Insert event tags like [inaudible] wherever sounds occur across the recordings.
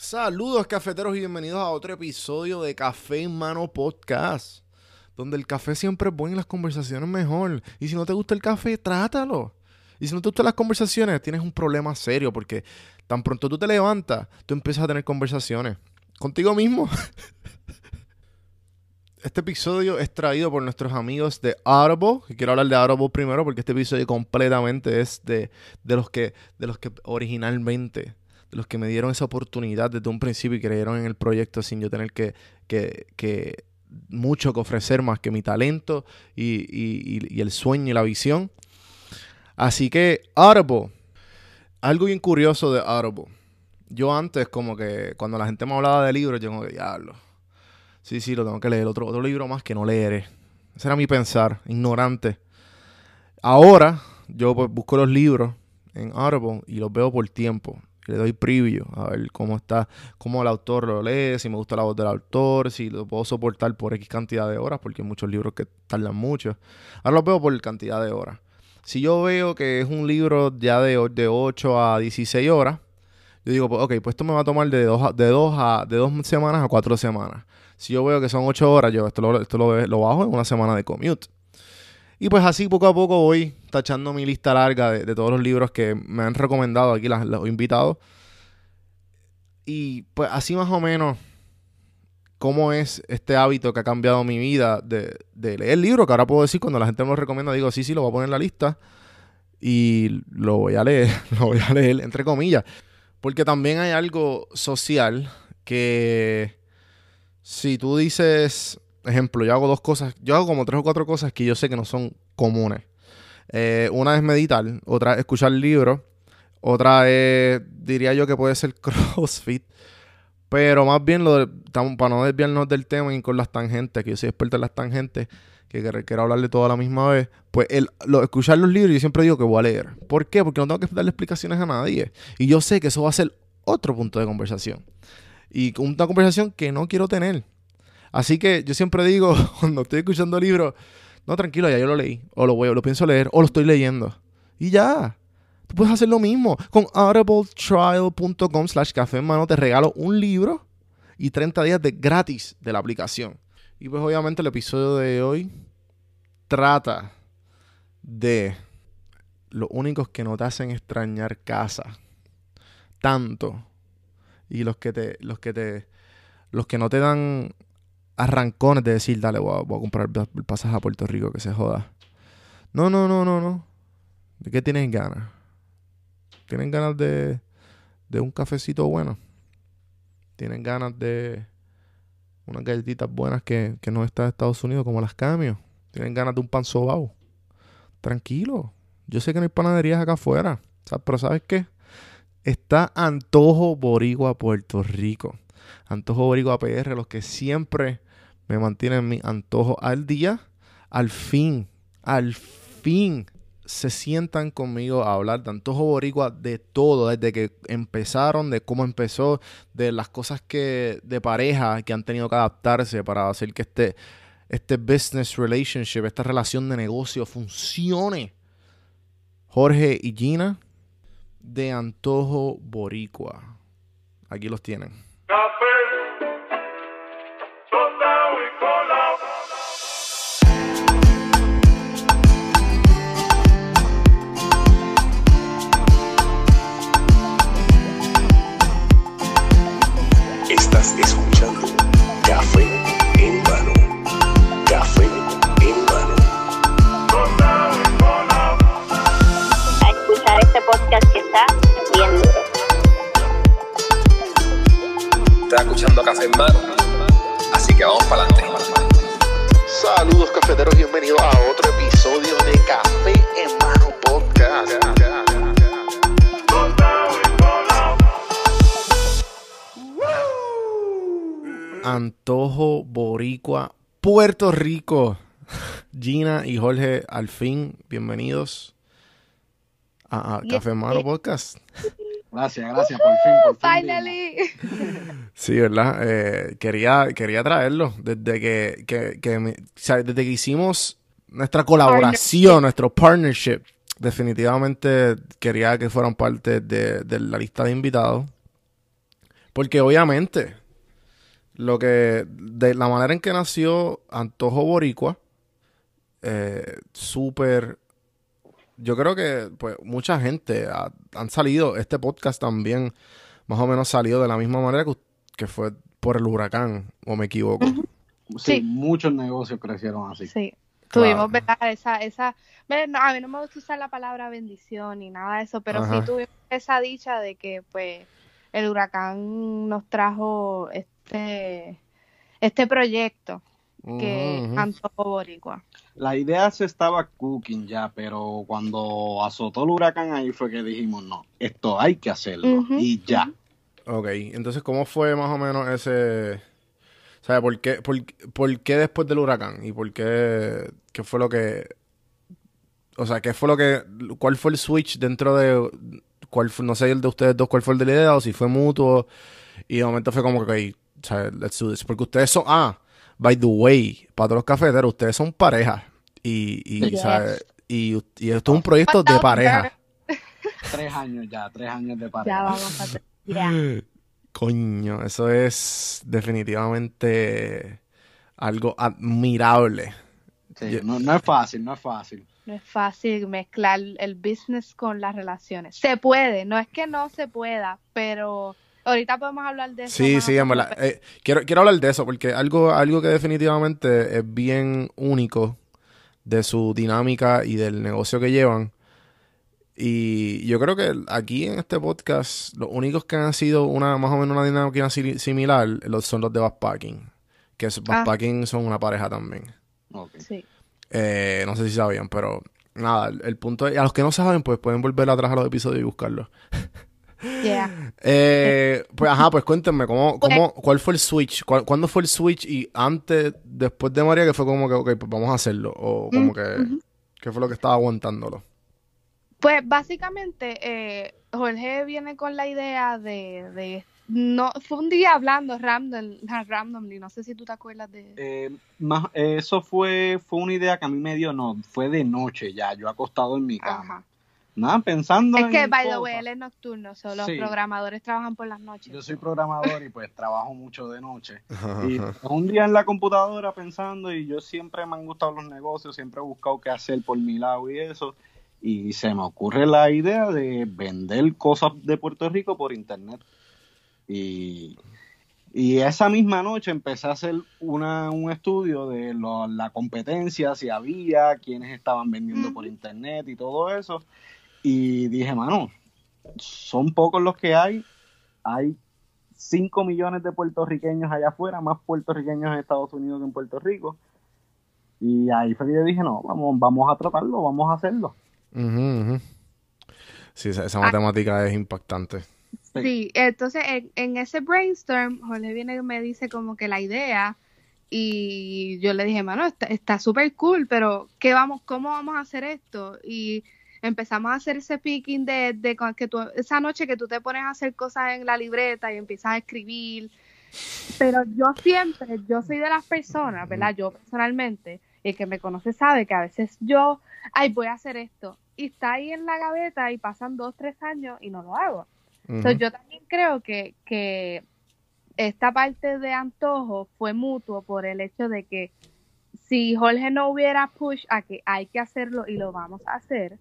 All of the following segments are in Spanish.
Saludos cafeteros y bienvenidos a otro episodio de Café en Mano Podcast, donde el café siempre es bueno y las conversaciones mejor. Y si no te gusta el café, trátalo. Y si no te gustan las conversaciones, tienes un problema serio porque tan pronto tú te levantas, tú empiezas a tener conversaciones contigo mismo. [laughs] Este episodio es traído por nuestros amigos de Audible. Y quiero hablar de Audible primero porque este episodio completamente es de, de, los, que, de los que originalmente los que me dieron esa oportunidad desde un principio y creyeron en el proyecto sin yo tener que, que, mucho que ofrecer más que mi talento y, el sueño y la visión. Así que Audible, algo bien curioso de Audible. Yo antes como que cuando la gente me hablaba de libros, yo como que diablo. Sí, sí, lo tengo que leer. Otro, otro libro más que no leeré. Ese era mi pensar, ignorante. Ahora yo pues, busco los libros en Audible y los veo por tiempo le doy preview a ver cómo está, cómo el autor lo lee, si me gusta la voz del autor, si lo puedo soportar por X cantidad de horas, porque hay muchos libros que tardan mucho. Ahora lo veo por cantidad de horas. Si yo veo que es un libro ya de, de 8 a 16 horas, yo digo, pues, ok, pues esto me va a tomar de 2 de dos a, de dos semanas a 4 semanas. Si yo veo que son 8 horas, yo esto lo, esto lo, lo bajo en una semana de commute. Y pues así poco a poco voy tachando mi lista larga de, todos los libros que me han recomendado aquí los invitados. Y pues así más o menos cómo es este hábito que ha cambiado mi vida de, de leer libros, que ahora puedo decir cuando la gente me lo recomienda, digo, sí, sí, lo voy a poner en la lista y lo voy a leer, [laughs] lo voy a leer entre comillas. Porque también hay algo social que si tú dices, ejemplo, yo hago dos cosas, yo hago como tres o cuatro cosas que yo sé que no son comunes. Eh, una es meditar, otra es escuchar libros, otra es, diría yo que puede ser [laughs] CrossFit. Pero más bien, lo para no desviarnos del tema y con las tangentes, que yo soy experto en las tangentes, que quiero hablarle toda la misma vez, pues el, lo, escuchar los libros, yo siempre digo que voy a leer. ¿Por qué? Porque no tengo que darle explicaciones a nadie. Y yo sé que eso va a ser otro punto de conversación. Y una conversación que no quiero tener. Así que yo siempre digo, [laughs] cuando estoy escuchando libros, no, tranquilo, ya yo lo leí, o lo voy, lo pienso leer, o lo estoy leyendo. Y ya. Tú puedes hacer lo mismo. Con audibletrial.com slash café en mano te regalo un libro y 30 días de gratis de la aplicación. Y pues obviamente el episodio de hoy trata de los únicos que no te hacen extrañar casa tanto y los que te los que te los que no te dan arrancones de decir, dale, voy a, comprar el pasaje a Puerto Rico, que se joda. No, no, no, no, no. ¿De qué tienen ganas? ¿Tienen ganas de, de un cafecito bueno? ¿Tienen ganas de unas galletitas buenas que, no están en Estados Unidos, como las camios? ¿Tienen ganas de un pan sobao? Tranquilo. Yo sé que no hay panaderías acá afuera. Pero ¿sabes qué? Está Antojo Boricua, Puerto Rico. Antojo Boricua PR, los que siempre me mantienen mi antojo al día, al fin, al fin se sientan conmigo a hablar de antojo boricua de todo, desde que empezaron, de cómo empezó, de las cosas que de pareja que han tenido que adaptarse para hacer que este, este business relationship, esta relación de negocio funcione. Jorge y Gina de Antojo Boricua. Aquí los tienen. Escuchando Café en Mano. Así que vamos para adelante. Saludos cafeteros, bienvenidos a otro episodio de Café en Mano Podcast. Antojo Boricua, Puerto Rico. Gina y Jorge, al fin, bienvenidos a, Café en Mano Podcast. Gracias, gracias, por fin, por fin. Finally. Sí, ¿verdad? Eh, quería, quería traerlo desde que, que, que desde que hicimos nuestra colaboración, nuestro partnership. Definitivamente quería que fueran parte de, la lista de invitados. Porque obviamente, lo que, de la manera en que nació Antojo Boricua, eh, súper, yo creo que pues mucha gente ha- han salido, este podcast también más o menos salió de la misma manera que, que fue por el huracán, o me equivoco. Sí, Sí. muchos negocios crecieron así. Sí. Claro. Tuvimos, ¿verdad? Esa, esa, bueno, a mí no me gusta usar la palabra bendición ni nada de eso, pero Ajá. sí tuvimos esa dicha de que, pues, el huracán nos trajo este, este proyecto que es Antojo Boricua. La idea se estaba cooking ya, pero cuando azotó el huracán ahí fue que dijimos, no, esto hay que hacerlo. Y ya. Ok, entonces, ¿cómo fue más o menos ese... O sea, ¿por qué, por, por qué después del huracán? ¿Y por qué, qué fue lo que... O sea, ¿qué fue lo que... ¿Cuál fue el switch dentro de... Cuál fue, no sé el de ustedes dos, cuál fue el de la idea, o si fue mutuo, y de momento fue como que, ok, let's do this. Porque ustedes son... Ah, by the way, para todos los cafeteros, ustedes son pareja. Y, y, Yes. y, y esto es un proyecto de pareja. [laughs] Tres años ya, tres años de Ya pareja. vamos a [laughs] ya. Coño, eso es definitivamente algo admirable. Sí, Yo- no, no es fácil, no es fácil. No es fácil mezclar el business con las relaciones. Se puede, no es que no se pueda, pero ahorita podemos hablar de eso. Sí, sí, en verdad. Eh, quiero, quiero hablar de eso porque algo, algo que definitivamente es bien único de su dinámica y del negocio que llevan. Y yo creo que aquí en este podcast, los únicos que han sido una más o menos una dinámica si- similar los, son los de Backpacking. Que es, Ah. Backpacking son una pareja también. Ok. Sí. Eh, no sé si sabían, pero nada, el, el punto es, a los que no saben, pues pueden volver atrás a los episodios y buscarlos. [laughs] Yeah. Eh, pues ajá, pues cuéntenme, ¿cómo, Pues- cómo, ¿cuál fue el switch? ¿Cuál- ¿Cuándo fue el switch? Y antes, después de María, que fue como que, ok, pues vamos a hacerlo. O como Mm, que, ujú. ¿qué fue lo que estaba aguantándolo? Pues básicamente eh, Jorge viene con la idea de, de no fue un día hablando random, randomly, no sé si tú te acuerdas de Eh, más, eh, eso fue, fue una idea que a mí me dio, no, fue de noche ya, yo acostado en mi cama. Ajá. Nada, pensando Es en que by the way él es nocturno, so los Sí. programadores trabajan por las noches. Yo soy programador y pues trabajo mucho de noche. [laughs] Y ajá. un día en la computadora pensando y yo siempre me han gustado los negocios, siempre he buscado qué hacer por mi lado y eso. Y se me ocurre la idea de vender cosas de Puerto Rico por internet. Y, y esa misma noche empecé a hacer una, un estudio de lo- la competencia, si había, quiénes estaban vendiendo por internet y todo eso. Y dije, mano, son pocos los que hay. Hay 5 millones de puertorriqueños allá afuera, más puertorriqueños en Estados Unidos que en Puerto Rico. Y ahí fue que yo dije, no, vamos, vamos a tratarlo, vamos a hacerlo. Ujú, ujú. Sí, esa, Ah. esa matemática es impactante. Sí, entonces en, en ese brainstorm, Jorge viene y me dice como que la idea y yo le dije, mano, está está súper cool, pero ¿qué vamos, cómo vamos a hacer esto? Y empezamos a hacer ese picking de, de que tú, esa noche que tú te pones a hacer cosas en la libreta y empiezas a escribir. Pero yo siempre, yo soy de las personas, ¿verdad? Yo personalmente, el que me conoce sabe que a veces yo, ay, voy a hacer esto. Y está ahí en la gaveta y pasan dos, tres años y no lo hago. So, yo también creo que, que esta parte de antojo fue mutuo por el hecho de que si Jorge no hubiera push a que hay que hacerlo y lo vamos a hacer,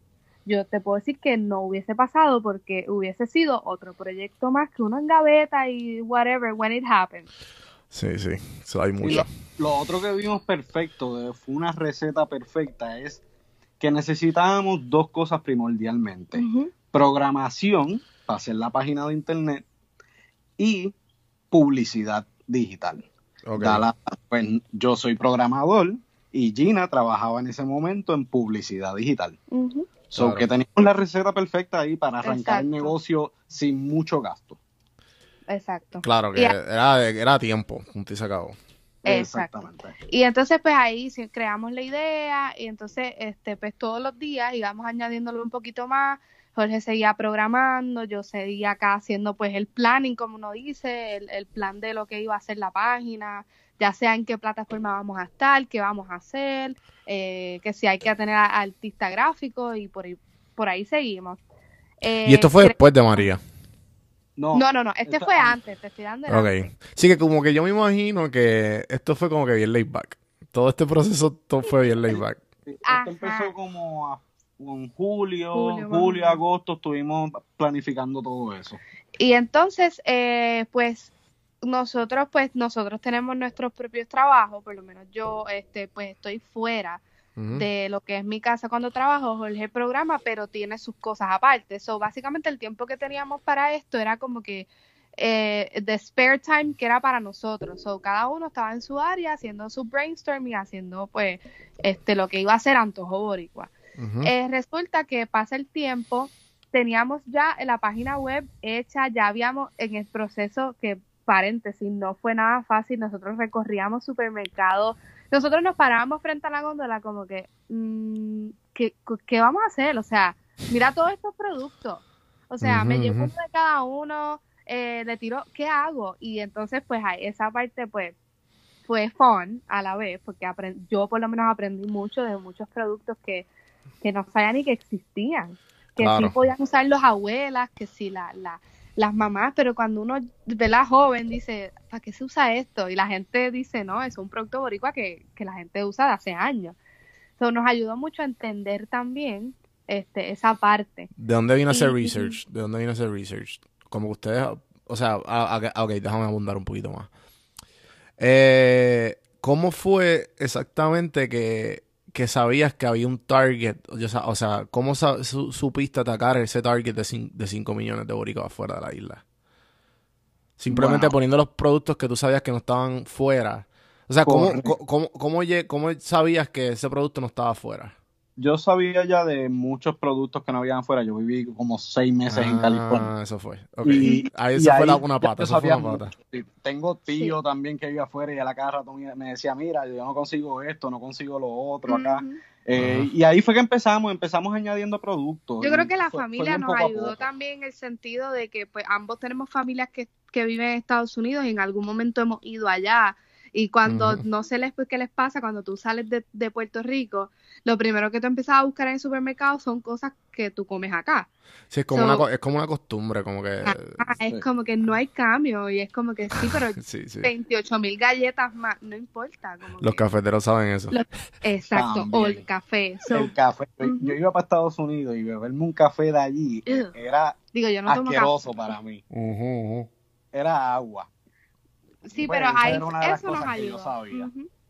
yo te puedo decir que no hubiese pasado porque hubiese sido otro proyecto más que uno en gaveta y whatever when it happens. Sí, sí, hay mucho. lo, lo otro que vimos perfecto, fue una receta perfecta, es que necesitábamos dos cosas primordialmente. Programación para hacer la página de internet y publicidad digital. Ok. Dala- pues yo soy programador y Gina trabajaba en ese momento en publicidad digital. Ujú. So Claro. que teníamos la receta perfecta ahí para arrancar el Exacto. negocio sin mucho gasto. Exacto. Claro que Y- era, era tiempo, punto y se acabó. Exactamente. Y entonces pues ahí sí creamos la idea y entonces este pues todos los días íbamos añadiéndolo un poquito más. Jorge seguía programando, yo seguía acá haciendo pues el planning como uno dice, el, el plan de lo que iba a ser la página, ya sea en qué plataforma vamos a estar, qué vamos a hacer, eh, que si hay que tener a- artista gráfico y por ahí, por ahí seguimos. y esto Eh, fue cre- después de María. No, No, no, no, este esta- fue antes, te estoy dando Ok. antes. Sí, que como que yo me imagino que esto fue como que bien laid back. Todo este proceso todo fue bien laid back. [laughs] Esto Ajá. empezó como a- en julio, Julio, julio, agosto, estuvimos planificando todo eso. Y entonces, eh, pues nosotros, pues nosotros tenemos nuestros propios trabajos, por lo menos yo, este, pues estoy fuera de lo que es mi casa cuando trabajo, Jorge programa, pero tiene sus cosas aparte. So, básicamente el tiempo que teníamos para esto era como que eh, the spare time que era para nosotros. So, cada uno estaba en su área haciendo su brainstorming, haciendo pues este lo que iba a ser Antojo Boricua. Eh, resulta que pasa el tiempo, teníamos ya la página web hecha, ya habíamos en el proceso que, paréntesis, no fue nada fácil, nosotros recorríamos supermercados, nosotros nos parábamos frente a la góndola como que, mm, ¿qué, qué vamos a hacer? O sea, mira todos estos productos, o sea, me llevo uno de cada uno, eh, le tiro, ¿qué hago? Y entonces, pues, esa parte, pues, fue fun a la vez, porque yo por lo menos aprendí mucho de muchos productos que, que no sabía ni que existían. Que Claro. sí podían usar las abuelas, que sí la, la- las mamás, pero cuando uno de la joven dice, ¿para qué se usa esto? Y la gente dice, no, es un producto boricua que, que la gente usa de hace años. So, nos ayudó mucho a entender también este, esa parte. ¿De dónde vino ese research? ¿De dónde vino ese research? Como ustedes, o sea, a- a- ok, déjame abundar un poquito más. Eh, ¿Cómo fue exactamente que, que sabías que había un target? O sea, ¿cómo su- supiste atacar ese target de 5 millones de boricuas fuera de la isla? Simplemente poniendo los productos que tú sabías que no estaban fuera. O sea, ¿cómo, cómo, cómo, cómo sabías que ese producto no estaba fuera? Yo sabía ya de muchos productos que no habían afuera. Yo viví como seis meses en Ah, California. eso fue. Y- ahí y eso fue ahí la- una pata, eso fue una pata. Tengo tío también que vive afuera y a la cada rato me decía, mira, yo no consigo esto, no consigo lo otro acá. Eh, y ahí fue que empezamos, empezamos añadiendo productos. Yo Y creo que la fue- fue familia nos ayudó también en el sentido de que pues ambos tenemos familias que, que viven en Estados Unidos y en algún momento hemos ido allá y cuando no sé les, pues, qué les pasa cuando tú sales de, de Puerto Rico, lo primero que tú empiezas a buscar en el supermercado son cosas que tú comes acá. Sí, es como, So- una, es como una costumbre, como que... Ah, es sí. como que no hay cambio y es como que sí, pero [laughs] Sí, sí. 28 mil galletas más, no importa. Como Los que- cafeteros saben eso. Los- Exacto, o el café. So, El café. Yo- iba para Estados Unidos y beberme un café de allí era digo, yo no tomo café. asqueroso para mí. Era agua. Sí, Bueno, pero ahí eso nos ayudó.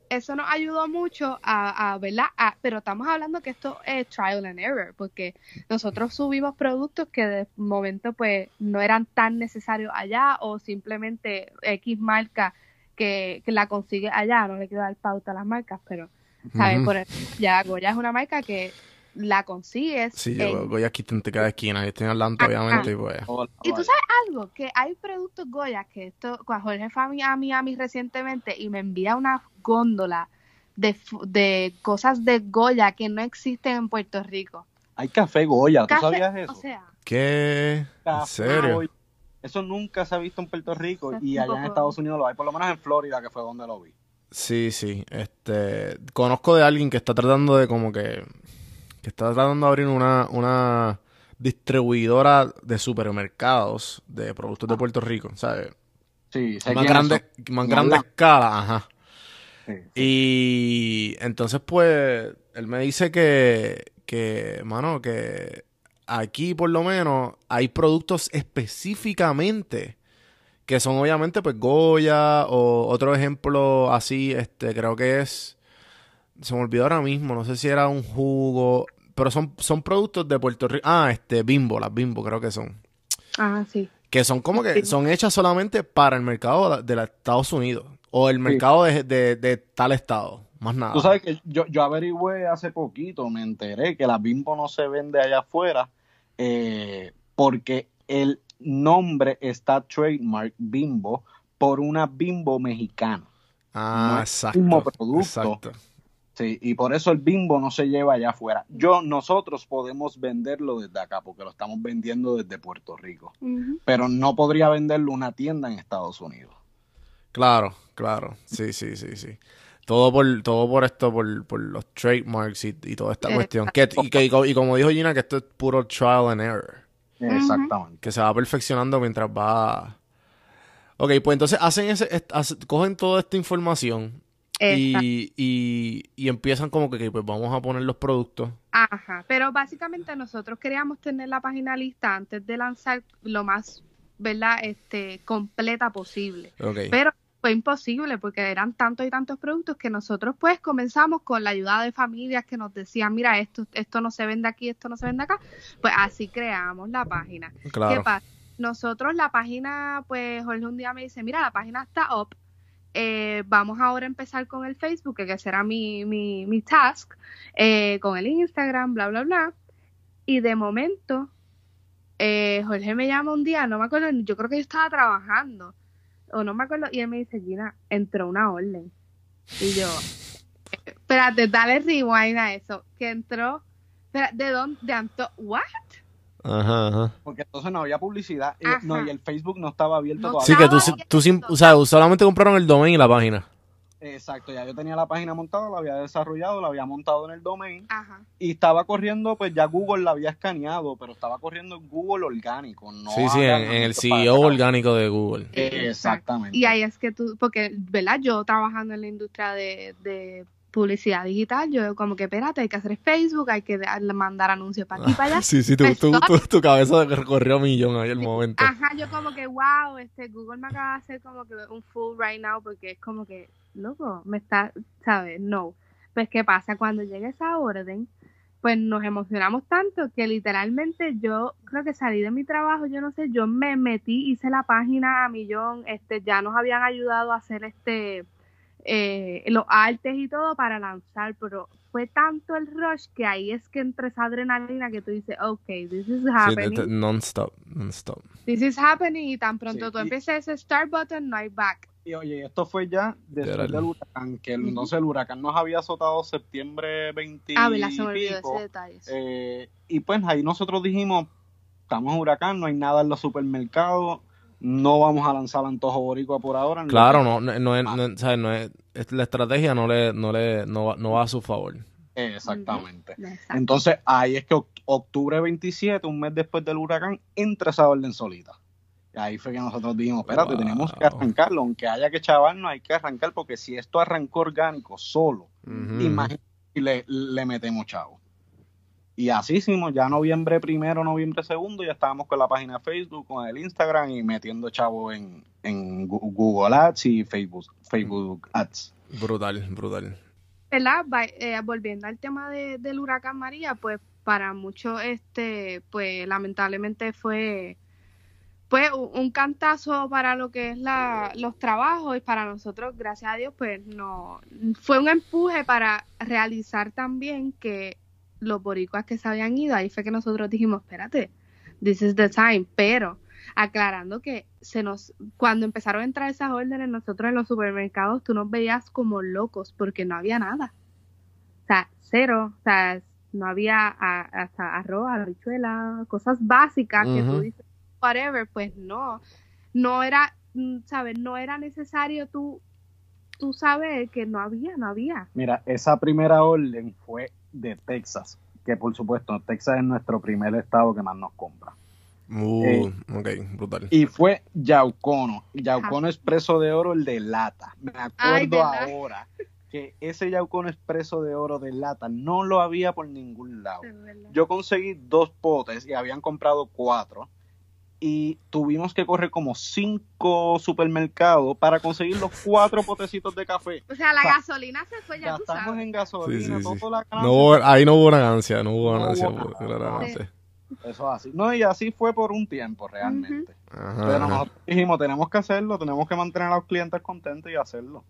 Eso nos ayudó mucho a, a ¿verdad? A- pero estamos hablando que esto es trial and error, porque nosotros subimos productos que de momento pues no eran tan necesarios allá o simplemente X marca que, que la consigue allá, no le quiero dar pauta a las marcas, pero ¿sabes? Por ejemplo, ya Goya es una marca que la consigues Sí, yo en- voy aquí en cada esquina. Yo estoy en Atlanta, Ajá. obviamente, y pues... Hola, Y tú sabes algo, que hay productos Goya que esto, cuando Jorge fue a Mi- a Miami recientemente y me envía una góndola de, de cosas de Goya que no existen en Puerto Rico. Hay café Goya, ¿tú Café- sabías eso? O sea, ¿Qué? ¿En serio? Goya. Eso nunca se ha visto en Puerto Rico es y allá en Estados Unidos lo hay, por lo menos en Florida, que fue donde lo vi. Sí, sí. Este, conozco de alguien que está tratando de como que, que está tratando de abrir una, una distribuidora de supermercados de productos de Puerto Rico, ¿sabes? Sí, sé Más grande, son. más grande escala, ajá. Sí. Y entonces, pues, él me dice que, que, mano, que aquí por lo menos hay productos específicamente que son obviamente, pues, Goya o otro ejemplo así, este, creo que es, se me olvidó ahora mismo, no sé si era un jugo, pero son, son productos de Puerto Rico, ah, este, Bimbo, las Bimbo creo que son. ah, sí. Que son como que Sí. son hechas solamente para el mercado de los Estados Unidos. O el mercado de, de- de tal estado. Más nada. Tú sabes que yo, yo averigüé hace poquito, me enteré que la Bimbo no se vende allá afuera eh, porque el nombre está trademark Bimbo por una Bimbo mexicana. Ah, no exacto. el mismo producto. Exacto. Sí, y por eso el Bimbo no se lleva allá afuera. Yo, nosotros podemos venderlo desde acá porque lo estamos vendiendo desde Puerto Rico, pero no podría venderlo una tienda en Estados Unidos. Claro, claro. Sí, sí, sí, sí. Todo por, todo por esto, por, por los trademarks y, y toda esta cuestión. Que, y, que- y co- y como dijo Gina, que esto es puro trial and error. Exactamente. que se va perfeccionando mientras va... Ok, pues entonces hacen ese, hace- cogen toda esta información. Y, y, y empiezan como que, pues vamos a poner los productos. Ajá, pero básicamente nosotros queríamos tener la página lista antes de lanzar lo más, ¿verdad? Este, completa posible. Pero fue imposible porque eran tantos y tantos productos que nosotros pues comenzamos con la ayuda de familias que nos decían, mira, esto, esto no se vende aquí, esto no se vende acá. Pues así creamos la página. ¿Qué claro. pasa? Nosotros la página, pues Jorge un día me dice, mira, la página está up. Eh, vamos ahora a empezar con el Facebook, que será mi, mi, task, eh, con el Instagram, bla, bla, bla. Y de momento, eh, Jorge me llama un día, no me acuerdo, yo creo que yo estaba trabajando, o no me acuerdo, y él me dice, Gina, entró una orden. Y yo, espérate, dale rewind a eso, que entró, ¿de dónde? ¿De Anto? ¿What? Ajá, ajá. Porque entonces no había publicidad. y- Ajá. no, y el Facebook no estaba abierto No todavía. Sí, que tú, tú o sea, solamente compraron el domain y la página. Exacto, ya yo tenía la página montada, la había desarrollado, la había montado en el domain Ajá. y estaba corriendo, pues ya Google la había escaneado, pero estaba corriendo en Google orgánico, no sí, sí, en, el CEO sacar. orgánico de Google. Exactamente. Y ahí es que tú, porque, ¿verdad? Yo trabajando en la industria de, de publicidad digital, yo como que, espérate, hay que hacer Facebook, hay que da- mandar anuncios para aquí, para [laughs] allá. Sí, sí, tu, tu, tu, tu cabeza recorrió millón ahí el momento. Ajá, yo como que, wow, este Google me acaba de hacer como que un fool right now, porque es como que, loco, me está, ¿sabes? No. Pues, ¿qué pasa? Cuando llega esa orden, pues nos emocionamos tanto que literalmente yo creo que salí de mi trabajo, yo no sé, yo me metí, hice la página a millón, este, ya nos habían ayudado a hacer este, eh, los artes y todo para lanzar, pero fue tanto el rush que ahí es que entre esa adrenalina que tú dices, ok, this is Sí, happening. non-stop, non-stop. This is happening y tan pronto Sí, tú y- empieces ese start button, no hay back. Y oye, esto fue ya después Literal. del huracán, que el- Ujú. entonces [laughs] el huracán nos había azotado septiembre 20 Ah. Se me olvidó y ese pico. detalle. Eh, y pues ahí nosotros dijimos, estamos en huracán, no hay nada en los supermercados, no vamos a lanzar antojo boricua por ahora. Claro, no, no, no es, no, ¿sabes? no es, es- la estrategia no le, no le, no va, no va a su favor. Exactamente. Entonces ahí es que oct- octubre 27, un mes después del huracán, entra esa orden solita. Y ahí fue que nosotros dijimos, espérate, Wow. tenemos que arrancarlo, aunque haya que chavarnos, hay que arrancar, porque si esto arrancó orgánico solo, Ujú. imagínate si le, le metemos chavo. Y así hicimos, ya noviembre primero, noviembre segundo, ya estábamos con la página de Facebook, con el Instagram y metiendo chavo en, en Google Ads y Facebook, Facebook Ads. Brutal, brutal. eh, volviendo al tema de, del huracán María, pues para muchos, este, pues lamentablemente fue, pues un, un cantazo para lo que es la, los trabajos y para nosotros, gracias a Dios, pues no, fue un empuje para realizar también que los boricuas que se habían ido, ahí fue que nosotros dijimos, espérate, this is the time, pero aclarando que se nos cuando empezaron a entrar esas órdenes nosotros en los supermercados tú nos veías como locos porque no había nada. O sea cero o sea no había a- hasta arroz habichuela cosas básicas que tú dices whatever pues no. No era sabes no era necesario tú tú saber que no había no había. Mira, esa primera orden fue de Texas, que por supuesto Texas es nuestro primer estado que más nos compra. Uh, Eh, ok, brutal. Y fue Yaucono, Yaucono Expreso de Oro, el de lata. Me acuerdo ahora que ese Yaucono Expreso de Oro de lata no lo había por ningún lado. Yo conseguí dos potes y habían comprado cuatro. Y tuvimos que correr como cinco supermercados para conseguir los cuatro potecitos de café. o sea la gasolina se fue ya tú sabes en gasolina, Sí, sí, sí. toda la No ganancia. hubo- ahí no hubo ganancia, no hubo No ganancia, hubo nada. claramente. Eso es así. No, y así fue por un tiempo realmente. Ajá, Pero ajá. nosotros dijimos, tenemos que hacerlo, tenemos que mantener a los clientes contentos y hacerlo.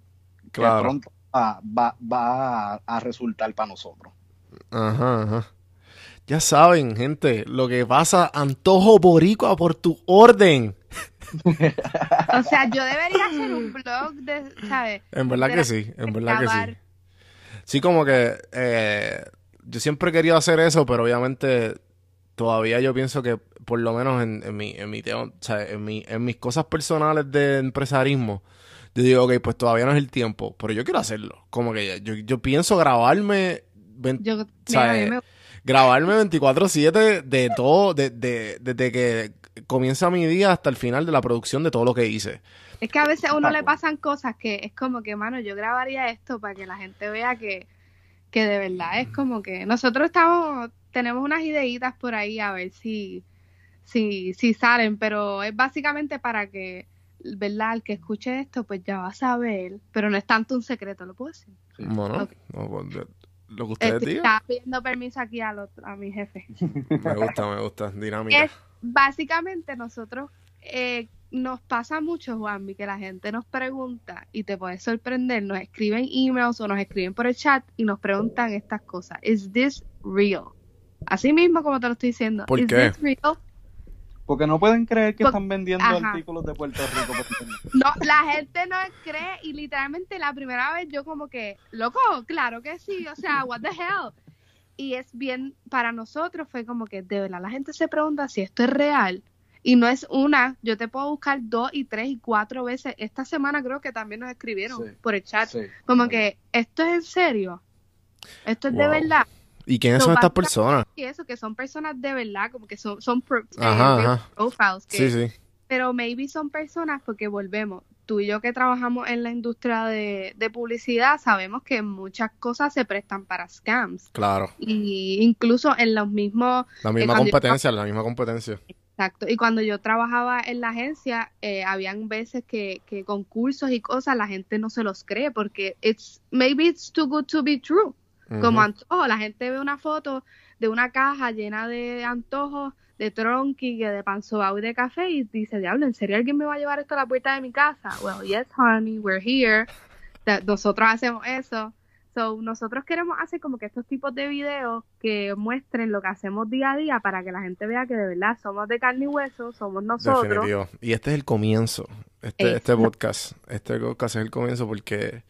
Que Claro. pronto va, va, va a, a resultar para nosotros. Ajá, ajá. Ya saben, gente, lo que pasa, antojo boricua por tu orden. o sea yo debería hacer un blog de sabes En verdad De que sí, en verdad que sí. Sí, como que eh, yo siempre he querido hacer eso, pero obviamente todavía yo pienso que por lo menos en, en mi, en mi tema, o sea, en mi, en mis cosas personales de empresarismo, yo digo, ok, pues todavía no es el tiempo, pero yo quiero hacerlo. Como que yo, yo pienso grabarme, ven- yo mira, a mí eh, me- grabarme 24/7 de todo, de, de- desde que comienza mi día hasta el final de la producción de todo lo que hice. Es que a veces a uno le pasan cosas que es como que, mano, yo grabaría esto para que la gente vea que, que de verdad es como que nosotros estamos, tenemos unas ideitas por ahí a ver si, si, si salen, pero es básicamente para que, ¿verdad? El que escuche esto, pues ya va a saber, pero no es tanto un secreto, ¿lo puedo decir? Bueno, Ok. no, pues, lo que ustedes digan. estaba pidiendo permiso aquí otro- a mi jefe. Me gusta, me gusta. Dinámica. Es básicamente nosotros eh, nos pasa mucho, Juanmi, que la gente nos pregunta y te puede sorprender, nos escriben emails o nos escriben por el chat y nos preguntan estas cosas. ¿Is this real? Así mismo como te lo estoy diciendo. ¿Por ¿Is qué? this real? Porque no pueden creer que Por- están vendiendo Ajá. artículos de Puerto Rico. [laughs] No, la gente no cree y literalmente la primera vez yo como que, loco, claro que sí, o sea, what the hell. Y es bien, para nosotros fue como que de verdad la gente se pregunta si esto es real. Y no es una, yo te puedo buscar dos y tres y cuatro veces. Esta semana creo que también nos escribieron Sí. por el chat. Sí. Como que, ¿esto es en serio? ¿Esto es de verdad? ¿Y quiénes So, son estas personas? Y eso, que son personas de verdad, como que son, son pro- eh, Ajá, real ajá. profiles. Que, Sí, sí. pero maybe son personas porque volvemos. Tú y yo que trabajamos en la industria de, de publicidad sabemos que muchas cosas se prestan para scams. Claro. Y incluso en los mismos... La eh, misma yo competencia, la misma competencia. Exacto. Y cuando yo trabajaba en la agencia, eh, habían veces que, que concursos y cosas la gente no se los cree porque it's maybe it's too good to be true. Como Ujú. antojo, la gente ve una foto de una caja llena de antojos, de tronqui, que de pan sobao y de café y dice, diablo, ¿en serio alguien me va a llevar esto a la puerta de mi casa? Well, yes, honey, we're here. Nosotros hacemos eso. So, nosotros queremos hacer como que estos tipos de videos que muestren lo que hacemos día a día para que la gente vea que de verdad somos de carne y hueso, somos nosotros. Definitivo. Y este es el comienzo. Este, este podcast. Este podcast es el comienzo porque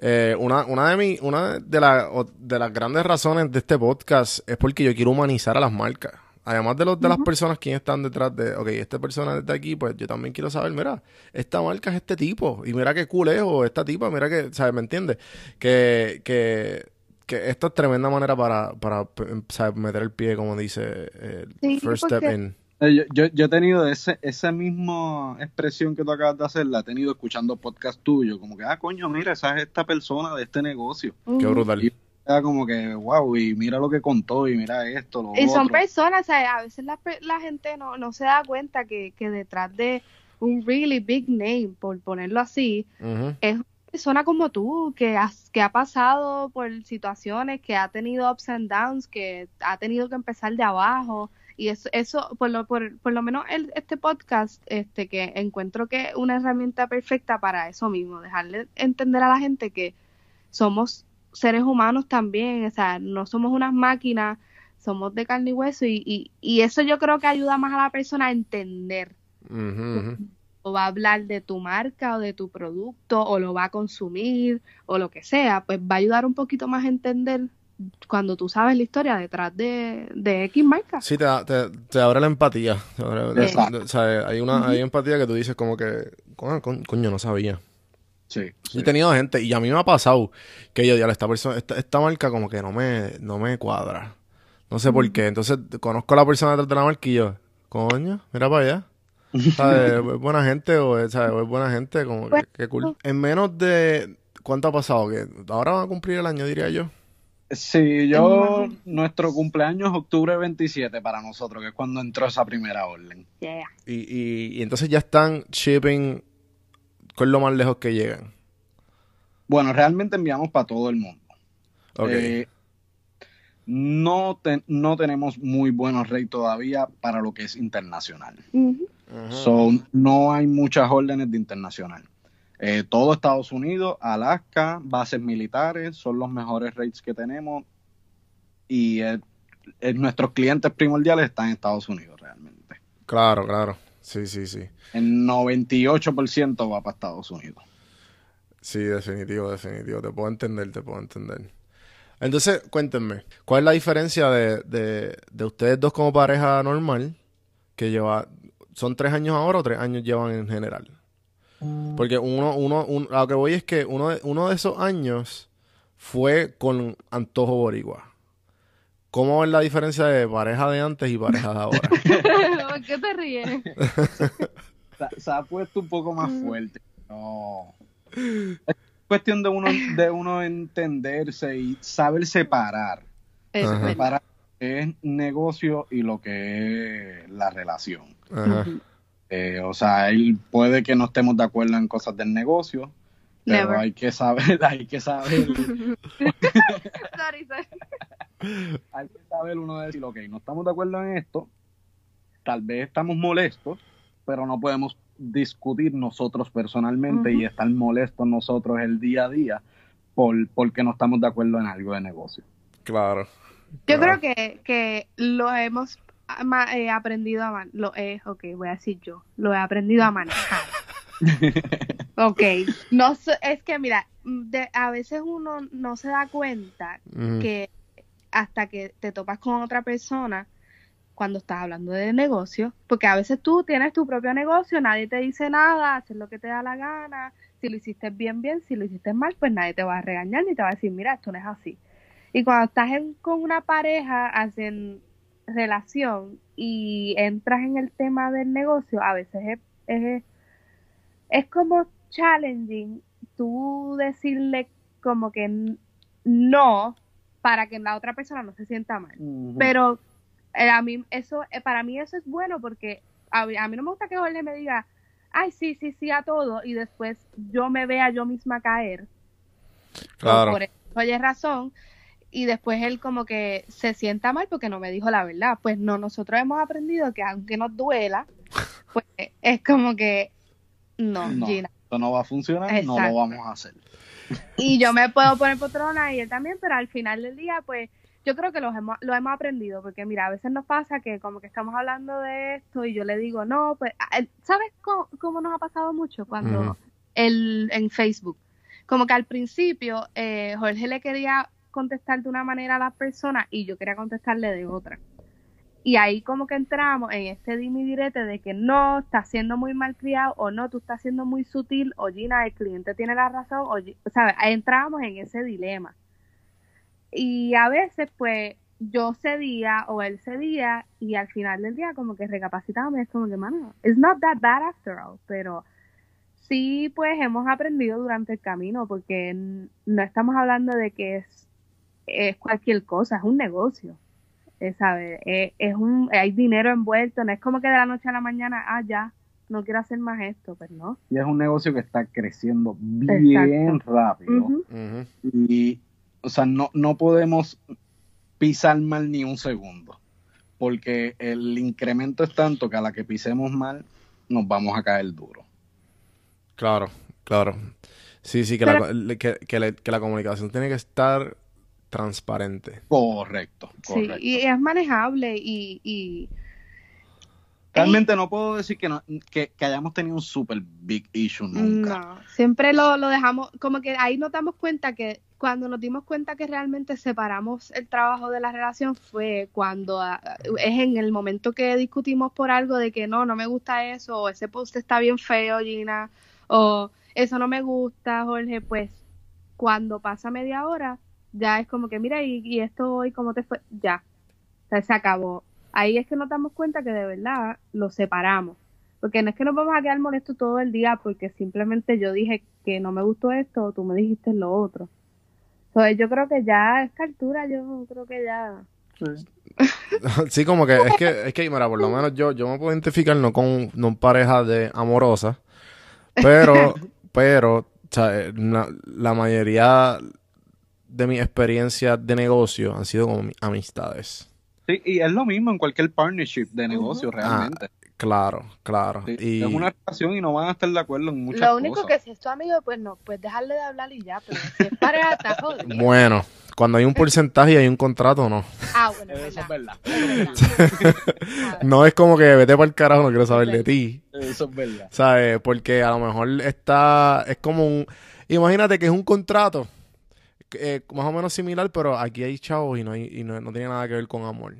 eh, una, una de mi, una de, la- de las grandes razones de este podcast es porque yo quiero humanizar a las marcas. Además de, los, de las personas que están detrás de, ok, esta persona está aquí, pues yo también quiero saber, mira, esta marca es este tipo, y mira qué cool es, o esta tipa, mira que, ¿sabes? ¿Me entiendes? Que, que, que esto es tremenda manera para, para ¿sabes? meter el pie, como dice, eh, Sí, first step in. Eh, Yo, yo, yo he tenido ese, esa misma expresión que tú acabas de hacer, la he tenido escuchando podcast tuyo, como que, ah, coño, mira, esa es esta persona de este negocio. Qué brutal. Y era como que, wow, y mira lo que contó, y mira esto, lo Y son otro. personas, o sea, a veces la, pe- la gente no, no se da cuenta que, que detrás de un really big name, por ponerlo así, es una persona como tú, que, has- que ha pasado por situaciones, que ha tenido ups and downs, que ha tenido que empezar de abajo. Y eso, eso por, lo, por, por lo menos el, este podcast, este que encuentro que es una herramienta perfecta para eso mismo, dejarle entender a la gente que somos seres humanos también, o sea, no somos unas máquinas, somos de carne y hueso y, y, y eso yo creo que ayuda más a la persona a entender. O va a hablar de tu marca o de tu producto o lo va a consumir o lo que sea, pues va a ayudar un poquito más a entender cuando tú sabes la historia detrás de, de X marca. Sí, te, da- te, te abre la empatía. Te abre- Exacto. o sea, hay una hay empatía que tú dices como que, "Coño, co- coño, no sabía. Sí, Yo sí. he tenido gente, y a mí me ha pasado, que yo, diablo, esta persona, esta, esta marca como que no me, no me cuadra. No sé por qué. Entonces, conozco a la persona detrás de la marca y yo, coño, mira para allá. ¿Sabes? Es buena gente o es, ¿sabes? Es buena gente, como que, qué cool. En menos de, ¿cuánto ha pasado? Que ahora van a cumplir el año, diría yo. Sí, yo, nuestro cumpleaños es octubre 27 para nosotros, que es cuando entró esa primera orden. Yeah. Y, y, y entonces ya están shipping con lo más lejos que llegan. Bueno, realmente enviamos para todo el mundo. Ok. Eh, no, te- no tenemos muy buenos rates todavía para lo que es internacional. Ajá. So, no hay muchas órdenes de internacional. Eh, todo Estados Unidos, Alaska, bases militares, son los mejores rates que tenemos. Y eh, eh, nuestros clientes primordiales están en Estados Unidos realmente. Claro, claro. Sí, sí, sí. El 98% va para Estados Unidos. Sí, definitivo, definitivo. Te puedo entender, te puedo entender. Entonces, cuéntenme, ¿cuál es la diferencia de, de, de ustedes dos como pareja normal? Que lleva, ¿son tres años ahora o tres años llevan en general? Porque uno, uno, un- a lo que voy es que uno de, uno de esos años fue con Antojo Boricua. ¿Cómo es la diferencia de pareja de antes y pareja de ahora? [laughs] ¿Por qué te ríes? Se, se ha puesto un poco más fuerte. No. Es cuestión de uno, de uno entenderse y saber separar. Separar lo que es negocio y lo que es la relación. Ajá. Eh, o sea, él puede que no estemos de acuerdo en cosas del negocio, pero Never. hay que saber, [laughs] hay que saber, [laughs] Sorry, sorry. [laughs] hay que saber uno decir, ok, no estamos de acuerdo en esto, tal vez estamos molestos, pero no podemos discutir nosotros personalmente y estar molestos nosotros el día a día por, porque no estamos de acuerdo en algo de negocio. Claro. Yo Claro. creo que, que lo hemos eh, aprendido a man lo he, ok, voy a decir yo, lo he aprendido a manejar. [laughs] ok, no es que mira, de- a veces uno no se da cuenta que hasta que te topas con otra persona cuando estás hablando de negocio, porque a veces tú tienes tu propio negocio, nadie te dice nada, haces lo que te da la gana, si lo hiciste bien, bien, si lo hiciste mal, pues nadie te va a regañar ni te va a decir, mira, esto no es así. Y cuando estás en- con una pareja, hacen relación y entras en el tema del negocio, a veces es, es, es como challenging tú decirle como que no para que la otra persona no se sienta mal. Pero eh, a mí eso, eh, para mí eso es bueno porque a, mí- a mí no me gusta que Jorge me diga, ay, sí, sí, sí a todo y después yo me vea yo misma caer. Claro. Por oye razón. Y después él como que se sienta mal porque no me dijo la verdad. Pues no, nosotros hemos aprendido que aunque nos duela, [laughs] pues es como que no, No, Gina. esto no va a funcionar, no lo vamos a hacer. Y yo me puedo poner potrona y él también, pero al final del día, pues yo creo que los hemos, lo hemos aprendido, porque mira, a veces nos pasa que como que estamos hablando de esto y yo le digo, no, pues, a- ¿sabes cómo, cómo nos ha pasado mucho? Cuando el, en Facebook, como que al principio eh, Jorge le quería contestar de una manera a la persona y yo quería contestarle de otra. Y ahí como que entramos en este dimi direte de que no, estás siendo muy malcriado o no, tú estás siendo muy sutil o Gina, el cliente tiene la razón o, ¿sabes? Ahí entrábamos en ese dilema. Y a veces pues yo cedía o él cedía y al final del día como que recapacitábamos es como que, mano, it's not that bad after all, pero sí pues hemos aprendido durante el camino porque no estamos hablando de que es, es cualquier cosa, es un negocio. Eh, ¿sabes? Eh, es un, hay dinero envuelto, no es como que de la noche a la mañana, ah, ya, no quiero hacer más esto, pues no. Y es un negocio que está creciendo bien rápido. Y, o sea, no, no podemos pisar mal ni un segundo. Porque el incremento es tanto que a la que pisemos mal, nos vamos a caer duro. Claro, claro. Sí, sí, que, la, que, que la- que la comunicación tiene que estar transparente. Correcto, Sí, correcto. y es manejable y, y Realmente no puedo decir que, no- que, que hayamos tenido un super big issue nunca. no, siempre lo, lo dejamos, como que ahí nos damos cuenta que cuando nos dimos cuenta que realmente separamos el trabajo de la relación fue cuando ah, es en el momento que discutimos por algo de que no, no me gusta eso, o ese post está bien feo, Gina, o eso no me gusta, Jorge, pues cuando pasa media hora, ya es como que mira, y, y esto hoy, ¿cómo te fue? Ya, o sea, se acabó. Ahí es que nos damos cuenta que de verdad lo separamos. Porque no es que nos vamos a quedar molestos todo el día porque simplemente yo dije que no me gustó esto o tú me dijiste lo otro. Entonces yo creo que ya a esta altura yo creo que ya... [laughs] Sí, como que es que, es que, mira, por lo menos yo, yo me puedo identificar no con no pareja de amorosa, pero, [laughs] pero, o sea, eh, la mayoría de mis experiencias de negocio han sido con mi- amistades. Sí, y es lo mismo en cualquier partnership de negocio, Ujú. realmente. Claro, claro. Sí, Y, Es una relación y no van a estar de acuerdo en muchas Lo único cosas. que si es tu amigo, pues no, pues dejarle de hablar y ya, pero si es pareja, está jodido. bueno, cuando hay un porcentaje y hay un contrato, no. Ah, bueno, es Eso es verdad. verdad. es verdad. [laughs] No es como que vete para el carajo, no quiero saber de ti. Eso es verdad. ¿Sabes? Porque a lo mejor está. Es como un. Imagínate que es un contrato. Eh, más o menos similar, pero aquí hay chavos y no, hay, y no, no tiene nada que ver con amor.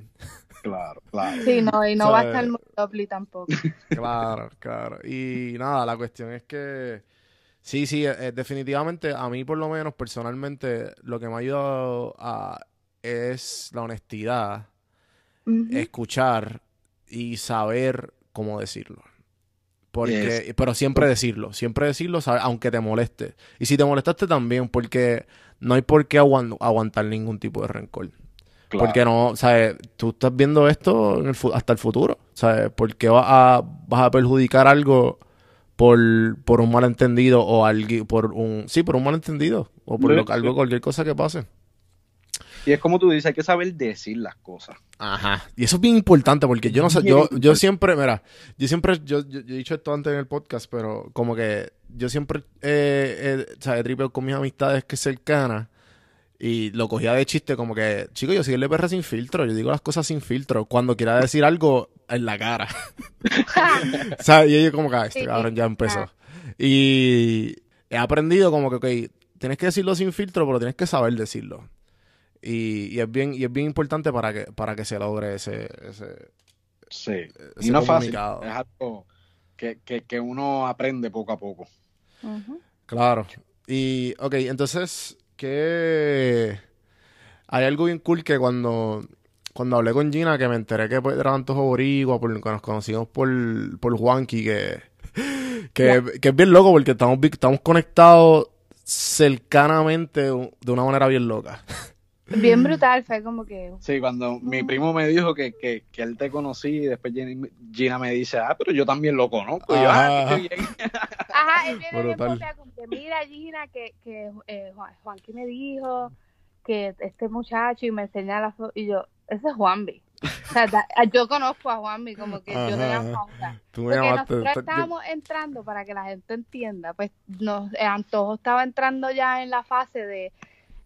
Claro, claro. Sí, no, y no va a estar muy doble tampoco. [laughs] Claro, claro. Y nada, la cuestión es que. Sí, sí, eh, definitivamente a mí por lo menos personalmente lo que me ha ayudado a es la honestidad, escuchar y saber cómo decirlo. Porque, pero siempre decirlo, siempre decirlo, aunque te moleste. Y si te molestaste también, porque no hay por qué aguan- aguantar ningún tipo de rencor. Claro. Porque no, ¿sabes? Tú estás viendo esto en el hasta el futuro, ¿sabes? ¿Por qué vas a, vas a perjudicar algo por, por un malentendido o algui- por un, sí, por un malentendido o por lo- algo, cualquier cosa que pase? Y es como tú dices, hay que saber decir las cosas. Ajá. Y eso es bien importante porque yo no sé, yo, yo siempre, mira, yo siempre, yo, yo, yo he dicho esto antes en el podcast, pero como que yo siempre, eh, eh, o sea, he tripeado con mis amistades que cercanas y lo cogía de chiste como que, chico, yo soy el perra sin filtro, yo digo las cosas sin filtro, cuando quiera decir algo en la cara. [laughs] o sea, y ellos como que, "Ah, este Sí, cabrón ya empezó. Y he aprendido como que, ok, tienes que decirlo sin filtro, pero tienes que saber decirlo. Y, y es bien, y es bien importante para que, para que se logre ese, ese, Sí. ese Y no es fácil. Es algo que, que, que uno aprende poco a poco. Claro. Y, ok, entonces, ¿qué? Hay algo bien cool que cuando, cuando hablé con Gina, que me enteré que pues, eran antojos boricuas, por, que nos conocimos por, por Juanqui, que, [laughs] que, que es bien loco porque estamos, estamos conectados cercanamente de una manera bien loca. [laughs] Bien [clears throat] brutal, fue como que. Sí, cuando mi primo me dijo que, que, que él te conocía y después Gina, Gina me dice, ah, pero yo también lo conozco. Y yo, ah, Ajá. qué bien. [laughs] Ajá, él viene bien Brutal. que mira Gina que, que eh, Juan, Juanqui me dijo que este muchacho y me enseña la foto y yo, ese es Juanvi. O sea, da- yo conozco a Juanvi, como que yo Ajá, ahora. Tú me Porque llamaste. nosotros te- estábamos entrando, para que la gente entienda, pues nos, el antojo estaba entrando ya en la fase de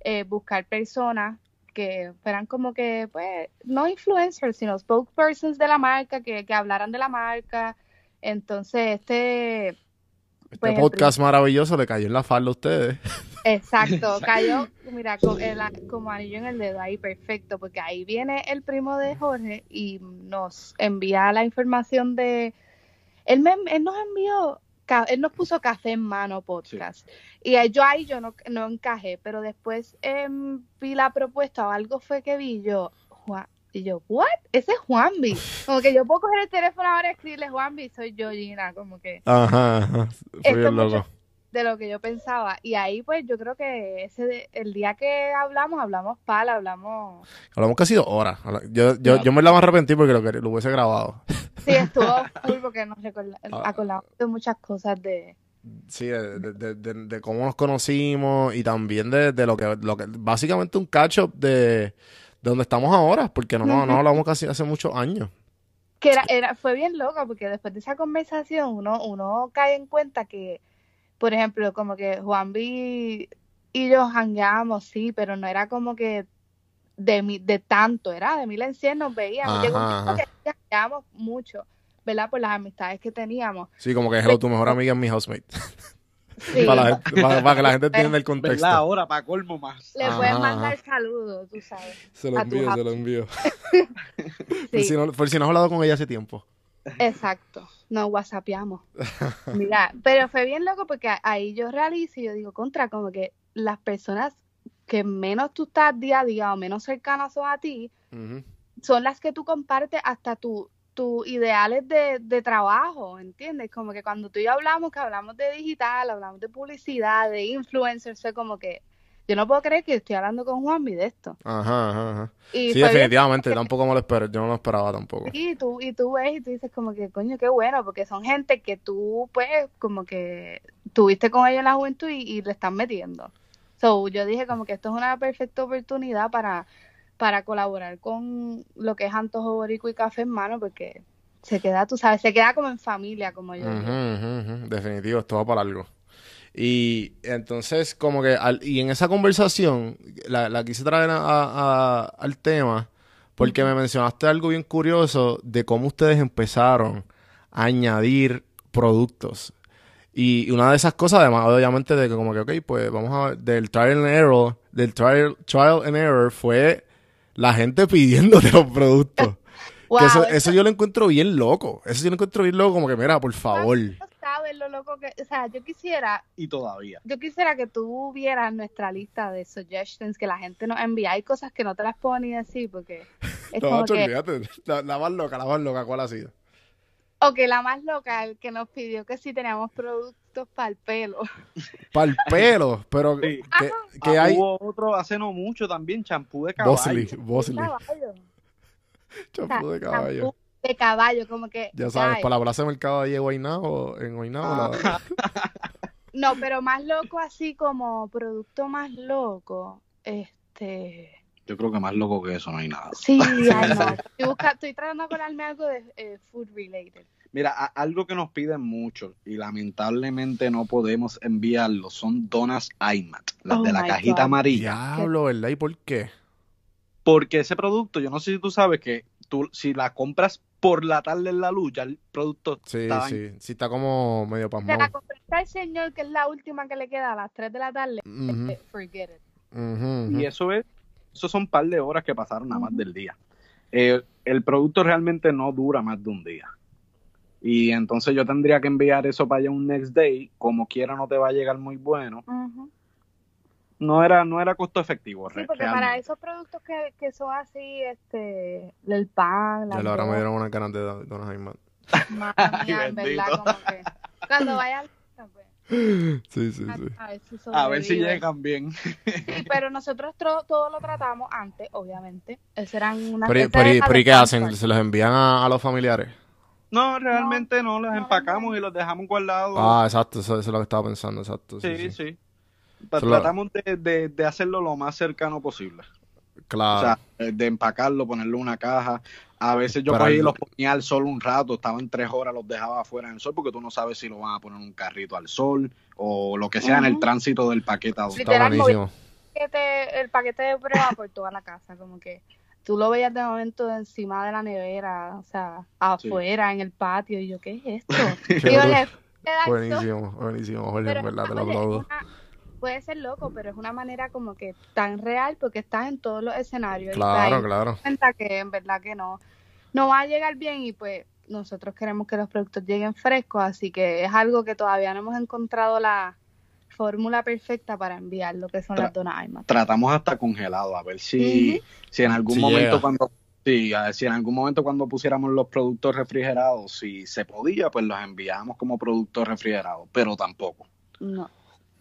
eh, buscar personas que fueran como que, pues, no influencers, sino spokespersons de la marca, que, que hablaran de la marca. Entonces, este, Este pues, podcast maravilloso le cayó en la falda a ustedes. [laughs] Exacto, [laughs] cayó, mira, con el- como anillo en el dedo ahí, perfecto, porque ahí viene el primo de Jorge y nos envía la información de, él, me, él nos envió, él nos puso Café en Mano podcast, y ahí- yo ahí yo no, no encajé, pero después em, vi la propuesta o algo fue que vi yo, Juan, y yo, ¿what? Ese es Juanvi, como que yo puedo coger el teléfono ahora y escribirle Juanvi, soy yo Gina, como que Ajá, ajá. Mucho- loco. De lo que yo pensaba. Y ahí, pues, yo creo que ese de- el día que hablamos, hablamos pala, hablamos. Hablamos casi dos horas. Yo, yo, yo me la me arrepentí porque lo, que- lo hubiese grabado. Sí, estuvo cool porque nos Ah. acordamos de muchas cosas de. Sí, de, de- de- cómo nos conocimos y también de, de lo que, lo que, básicamente un catch up de, de donde estamos ahora, porque no, no, no hablamos casi hace muchos años. Que era, era, fue bien loca porque después de esa conversación uno, uno cae en cuenta que, por ejemplo, como que Juan B y yo jangueábamos, sí, pero no era como que de mi, de tanto, era de mil en cien nos veíamos. Llegó un Ajá, tiempo que jangueábamos mucho, ¿verdad? Por las amistades que teníamos. Sí, como que hello, tu mejor amiga es mi housemate. Sí. [laughs] para, la gente- para- para que la gente entienda el contexto. ¿Verdad? Ahora, para colmo más. Le Ajá, puedes ajá. mandar saludos, tú sabes. Se lo envío, se lo envío. [laughs] Por, si no, por si no has hablado con ella hace tiempo. exacto. Nos whatsappeamos. [laughs] Mira, pero fue bien loco porque ahí yo realizo y yo digo, contra, como que las personas que menos tú estás día a día o menos cercanas son a ti, son las que tú compartes hasta tu tus ideales de, de trabajo, ¿entiendes? Como que cuando tú y yo hablamos, que hablamos de digital, hablamos de publicidad, de influencers, fue como que yo no puedo creer que estoy hablando con Juanmi de esto. Ajá, ajá, ajá. Y Sí, bien definitivamente. Tampoco me lo espero. Yo no lo esperaba tampoco. Y tú, y tú ves y tú dices como que, coño, qué bueno, porque son gente que tú, pues, como que tuviste con ellos en la juventud y, y le están metiendo. So, yo dije como que esto es una perfecta oportunidad para, para colaborar con lo que es Antojo Borico y Café en Mano, porque se queda, tú sabes, se queda como en familia, como yo digo. ujú, ujú. Definitivo, esto va para algo. Y entonces, como que, al- y en esa conversación, la, la quise traer a- a- al tema, porque me mencionaste algo bien curioso de cómo ustedes empezaron a añadir productos. Y una de esas cosas, además, obviamente, de que como que, ok, pues vamos a ver, del trial and error, del trial, trial and error fue la gente [laughs] pidiéndote los productos. Wow, [laughs] que eso, eso- eso yo lo encuentro bien loco. Eso yo lo encuentro bien loco, como que, mira, por favor. Loco que, o sea, yo quisiera, Y todavía. yo quisiera que tú vieras nuestra lista de suggestions que la gente nos envía. Hay cosas que no te las puedo ni decir porque es No, como macho, que, olvídate. La, la más loca, la más loca, ¿cuál ha sido? o que la más loca el que nos pidió que si teníamos productos para el pelo. [laughs] Para el pelo, pero Sí. que, que Ah, hay... Hubo otro hace no mucho también, champú de caballo. Bosley, Bosley. Caballo. Champú de caballo. De caballo, como que Ya sabes, ay, para la plaza de mercado ahí en Guaynabo, en Guaynabo, la- [laughs] No, pero más loco así como producto más loco. Este, Yo creo que más loco que eso no hay nada. sí, [laughs] ay, no. Estoy, busca- estoy tratando de acordarme algo de eh, food related. Mira, algo que nos piden mucho y lamentablemente no podemos enviarlo son donas IMAT, las Oh de la my cajita God. amarilla. Diablo, ¿verdad? ¿Y por qué? Porque ese producto, yo no sé si tú sabes que tú si la compras por la tarde en la luz, ya el producto Sí, está sí. Sí, está como medio Se la pasmado. compré al señor que es la última que le queda a las 3 de la tarde. Eh, Forget it. Y eso es, eso son un par de horas que pasaron nada más del día. Eh, el producto realmente no dura más de un día. Y entonces yo tendría que enviar eso para allá un next day, como quiera no te va a llegar muy bueno. No era, no era costo efectivo. Sí, porque para esos productos que, que son así, este, el pan, la Ya ahora me dieron unas ganas de do- donas Ayman. Ay, en verdad, como que cuando vaya al [laughs] pues, Sí, sí, a, sí. a ver si A ver si sobrevive. llegan bien. Sí, pero nosotros tro- todo lo tratamos antes, obviamente. Esas eran unas Pero, pero, y- eran pero ¿y qué hacen? ¿Se los envían a, a los familiares? No, realmente no, los no, empacamos no. y los dejamos guardados. Ah, exacto, eso, eso es lo que estaba pensando, exacto. Sí, sí, sí. sí. Solo- Tratamos de, de- de hacerlo lo más cercano posible. Claro. O sea, de empacarlo, ponerlo en una caja. A veces yo cogí los ponía al sol un rato, estaban tres horas, los dejaba afuera en el sol porque tú no sabes si lo van a poner en un carrito al sol o lo que sea en el tránsito del paquete. a donde- está buenísimo. el paquete de prueba por toda la casa, como que tú lo veías de momento encima de la nevera, o sea, afuera, en el patio, y yo, ¿qué es esto? [laughs] Digo, Buenísimo, buenísimo, Jorge, Pero en verdad, te lo aplaudo. una- puede ser loco, pero es una manera como que tan real porque estás en todos los escenarios. y Claro, te das claro. cuenta que en verdad que no, no va a llegar bien y pues nosotros queremos que los productos lleguen frescos, así que es algo que todavía no hemos encontrado la fórmula perfecta para enviar lo que son Tra- las donas. Tratamos hasta congelado, a ver si, si en algún momento cuando sí, a ver si en algún momento cuando pusiéramos los productos refrigerados, si se podía, pues los enviábamos como productos refrigerados, pero tampoco. No.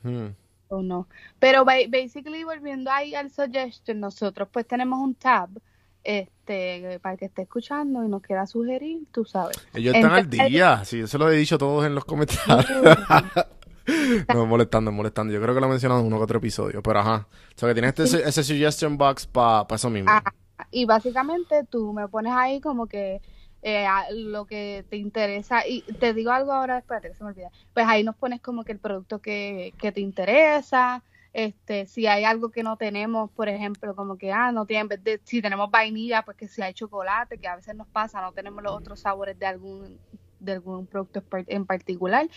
Hmm. O no. Pero ba- basically volviendo ahí al suggestion, nosotros pues tenemos un tab este para que esté escuchando y nos quiera sugerir, tú sabes. Ellos están al día, sí, eso lo he dicho todos en los comentarios. [laughs] No, molestando, molestando. Yo creo que lo he mencionado en uno que otro episodio, pero ajá. O sea, que tienes este, ese suggestion box para eso mismo. Ah, y básicamente tú me pones ahí como que eh, lo que te interesa y te digo algo ahora, espérate que se me olvida. Pues ahí nos pones como que el producto que, que te interesa, este, si hay algo que no tenemos, por ejemplo, como que ah, no tiene, en vez de si tenemos vainilla, pues que si hay chocolate, que a veces nos pasa, no tenemos los otros sabores de algún de algún producto en par- en particular.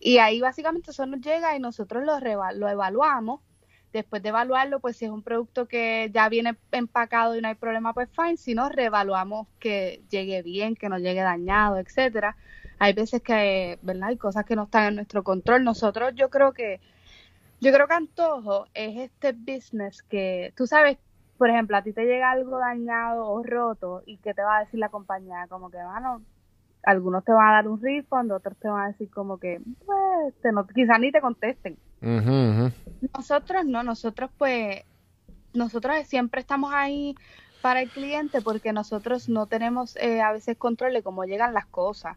Y ahí básicamente eso nos llega y nosotros lo evaluamos Después de evaluarlo, pues si es un producto que ya viene empacado y no hay problema, pues fine. Si no, reevaluamos que llegue bien, que no llegue dañado, etcétera. Hay veces que, ¿verdad? Hay cosas que no están en nuestro control. Nosotros, yo creo que, yo creo que Antojo es este business que, tú sabes, por ejemplo, a ti te llega algo dañado o roto y que te va a decir la compañía, como que, bueno, algunos te van a dar un refund, otros te van a decir como que, pues, te no, quizás ni te contesten. Nosotros no, nosotros pues, nosotros siempre estamos ahí para el cliente porque nosotros no tenemos eh, a veces control de cómo llegan las cosas.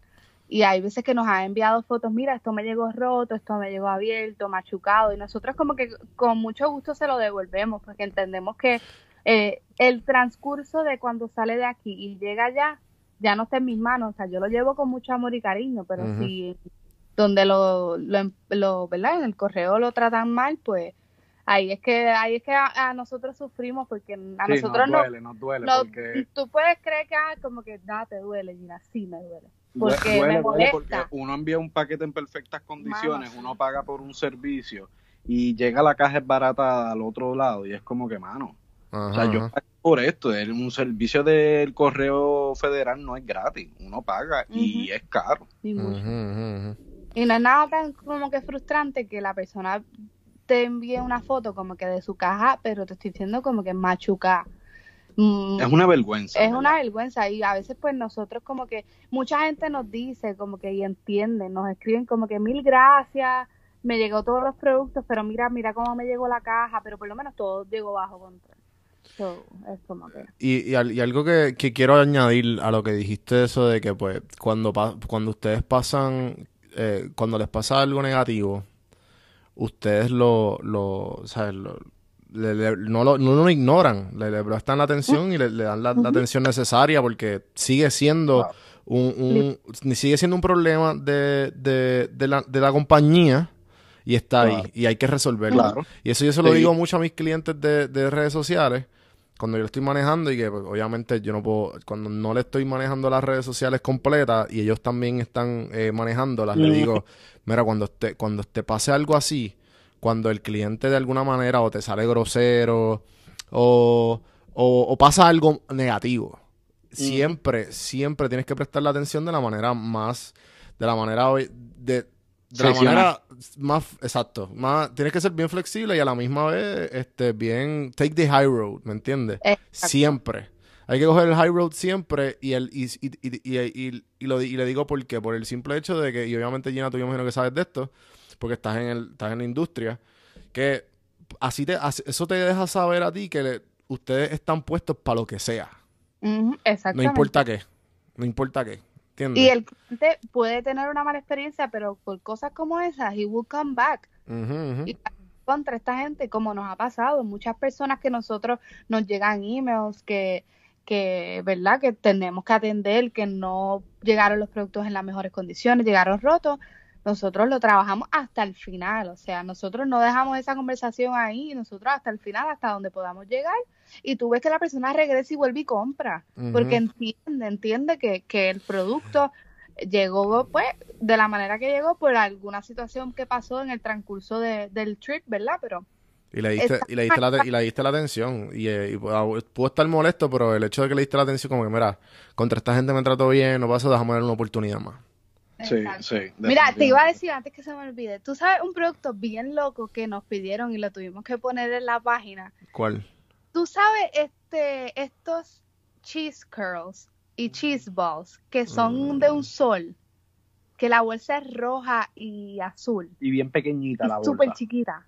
Y hay veces que nos han enviado fotos, mira, esto me llegó roto, esto me llegó abierto, machucado, y nosotros como que con mucho gusto se lo devolvemos porque entendemos que eh, el transcurso de cuando sale de aquí y llega allá ya no está en mis manos, o sea, yo lo llevo con mucho amor y cariño, pero Ujú. si donde lo, lo, lo, ¿verdad? En el correo lo tratan mal, pues ahí es que ahí es que a, a nosotros sufrimos porque a Sí, nosotros nos no, duele, nos duele, no- porque tú puedes creer que ah, como que nada te duele, Gina, sí me duele, Due- porque duele, me duele porque molesta. uno envía un paquete en perfectas condiciones, Mano, uno paga por un servicio y llega la caja es barata al otro lado y es como que, mano, Ajá, o sea, yo pago por esto, es un servicio del correo federal no es gratis, uno paga y es caro. Y mucho. Ujú. Y no es nada tan como que frustrante que la persona te envíe una foto como que de su caja, pero te estoy diciendo como que machuca. Mm, Es una vergüenza. es ¿verdad? una vergüenza y a veces pues nosotros como que mucha gente nos dice como que y entienden, nos escriben como que mil gracias, me llegó todos los productos, pero mira, mira cómo me llegó la caja, pero por lo menos todo llegó bajo control. So, Y, y, al- y algo que, que quiero añadir a lo que dijiste, eso de que pues cuando, pa- cuando ustedes pasan, eh, cuando les pasa algo negativo, ustedes lo, lo, ¿sabes? Lo- le- le- no, lo, no lo ignoran, le, le prestan la atención y le, le dan la, la atención necesaria porque sigue siendo un, un- sigue siendo un problema de, de, de la, de la compañía y está ahí y hay que resolverlo. Claro. Y eso yo se lo Sí. digo mucho a mis clientes de, de redes sociales cuando yo lo estoy manejando y que pues, obviamente yo no puedo, cuando no le estoy manejando las redes sociales completas y ellos también están eh, manejándolas, le Ujú. digo, mira, cuando te, cuando te pase algo así, cuando el cliente de alguna manera o te sale grosero o, o, o pasa algo negativo, siempre, siempre tienes que prestarle atención de la manera más, de la manera hoy- de, de la manera más, exacto, más, tienes que ser bien flexible y a la misma vez, este, bien, take the high road, ¿me entiendes? Siempre. Hay que coger el high road siempre y el y, y, y, y- y- y lo, le digo por qué, por el simple hecho de que, y obviamente Gina, tú yo imagino que sabes de esto, porque estás en el, estás en la industria, que así te, así- eso te deja saber a ti que le- ustedes están puestos para lo que sea. ujú, No exactamente. importa qué. No importa qué. ¿Entiendes? Y el cliente puede tener una mala experiencia, pero por cosas como esas, he will come back. Ujú. Y contra esta gente, como nos ha pasado, muchas personas que nosotros nos llegan emails que, que, ¿verdad? Que tenemos que atender, que no llegaron los productos en las mejores condiciones, llegaron rotos. Nosotros lo trabajamos hasta el final, o sea, nosotros no dejamos esa conversación ahí, nosotros hasta el final, hasta donde podamos llegar, y tú ves que la persona regresa y vuelve y compra, porque entiende, entiende que, que el producto llegó pues de la manera que llegó por alguna situación que pasó en el transcurso de- del trip, ¿verdad? Pero Y le diste, y le diste la, y le diste la atención. Y, eh, y pudo pudo estar molesto, pero el hecho de que le diste la atención, como que, mira, contra esta gente me trató bien, no pasa, déjame darle una oportunidad más. Sí, sí. Mira, te iba a decir antes que se me olvide, tú sabes un producto bien loco que nos pidieron y lo tuvimos que poner en la página. ¿Cuál? Tú sabes este estos cheese curls y cheese balls que son Mm. de un sol, que la bolsa es roja y azul, Y bien pequeñita la y bolsa. súper chiquita.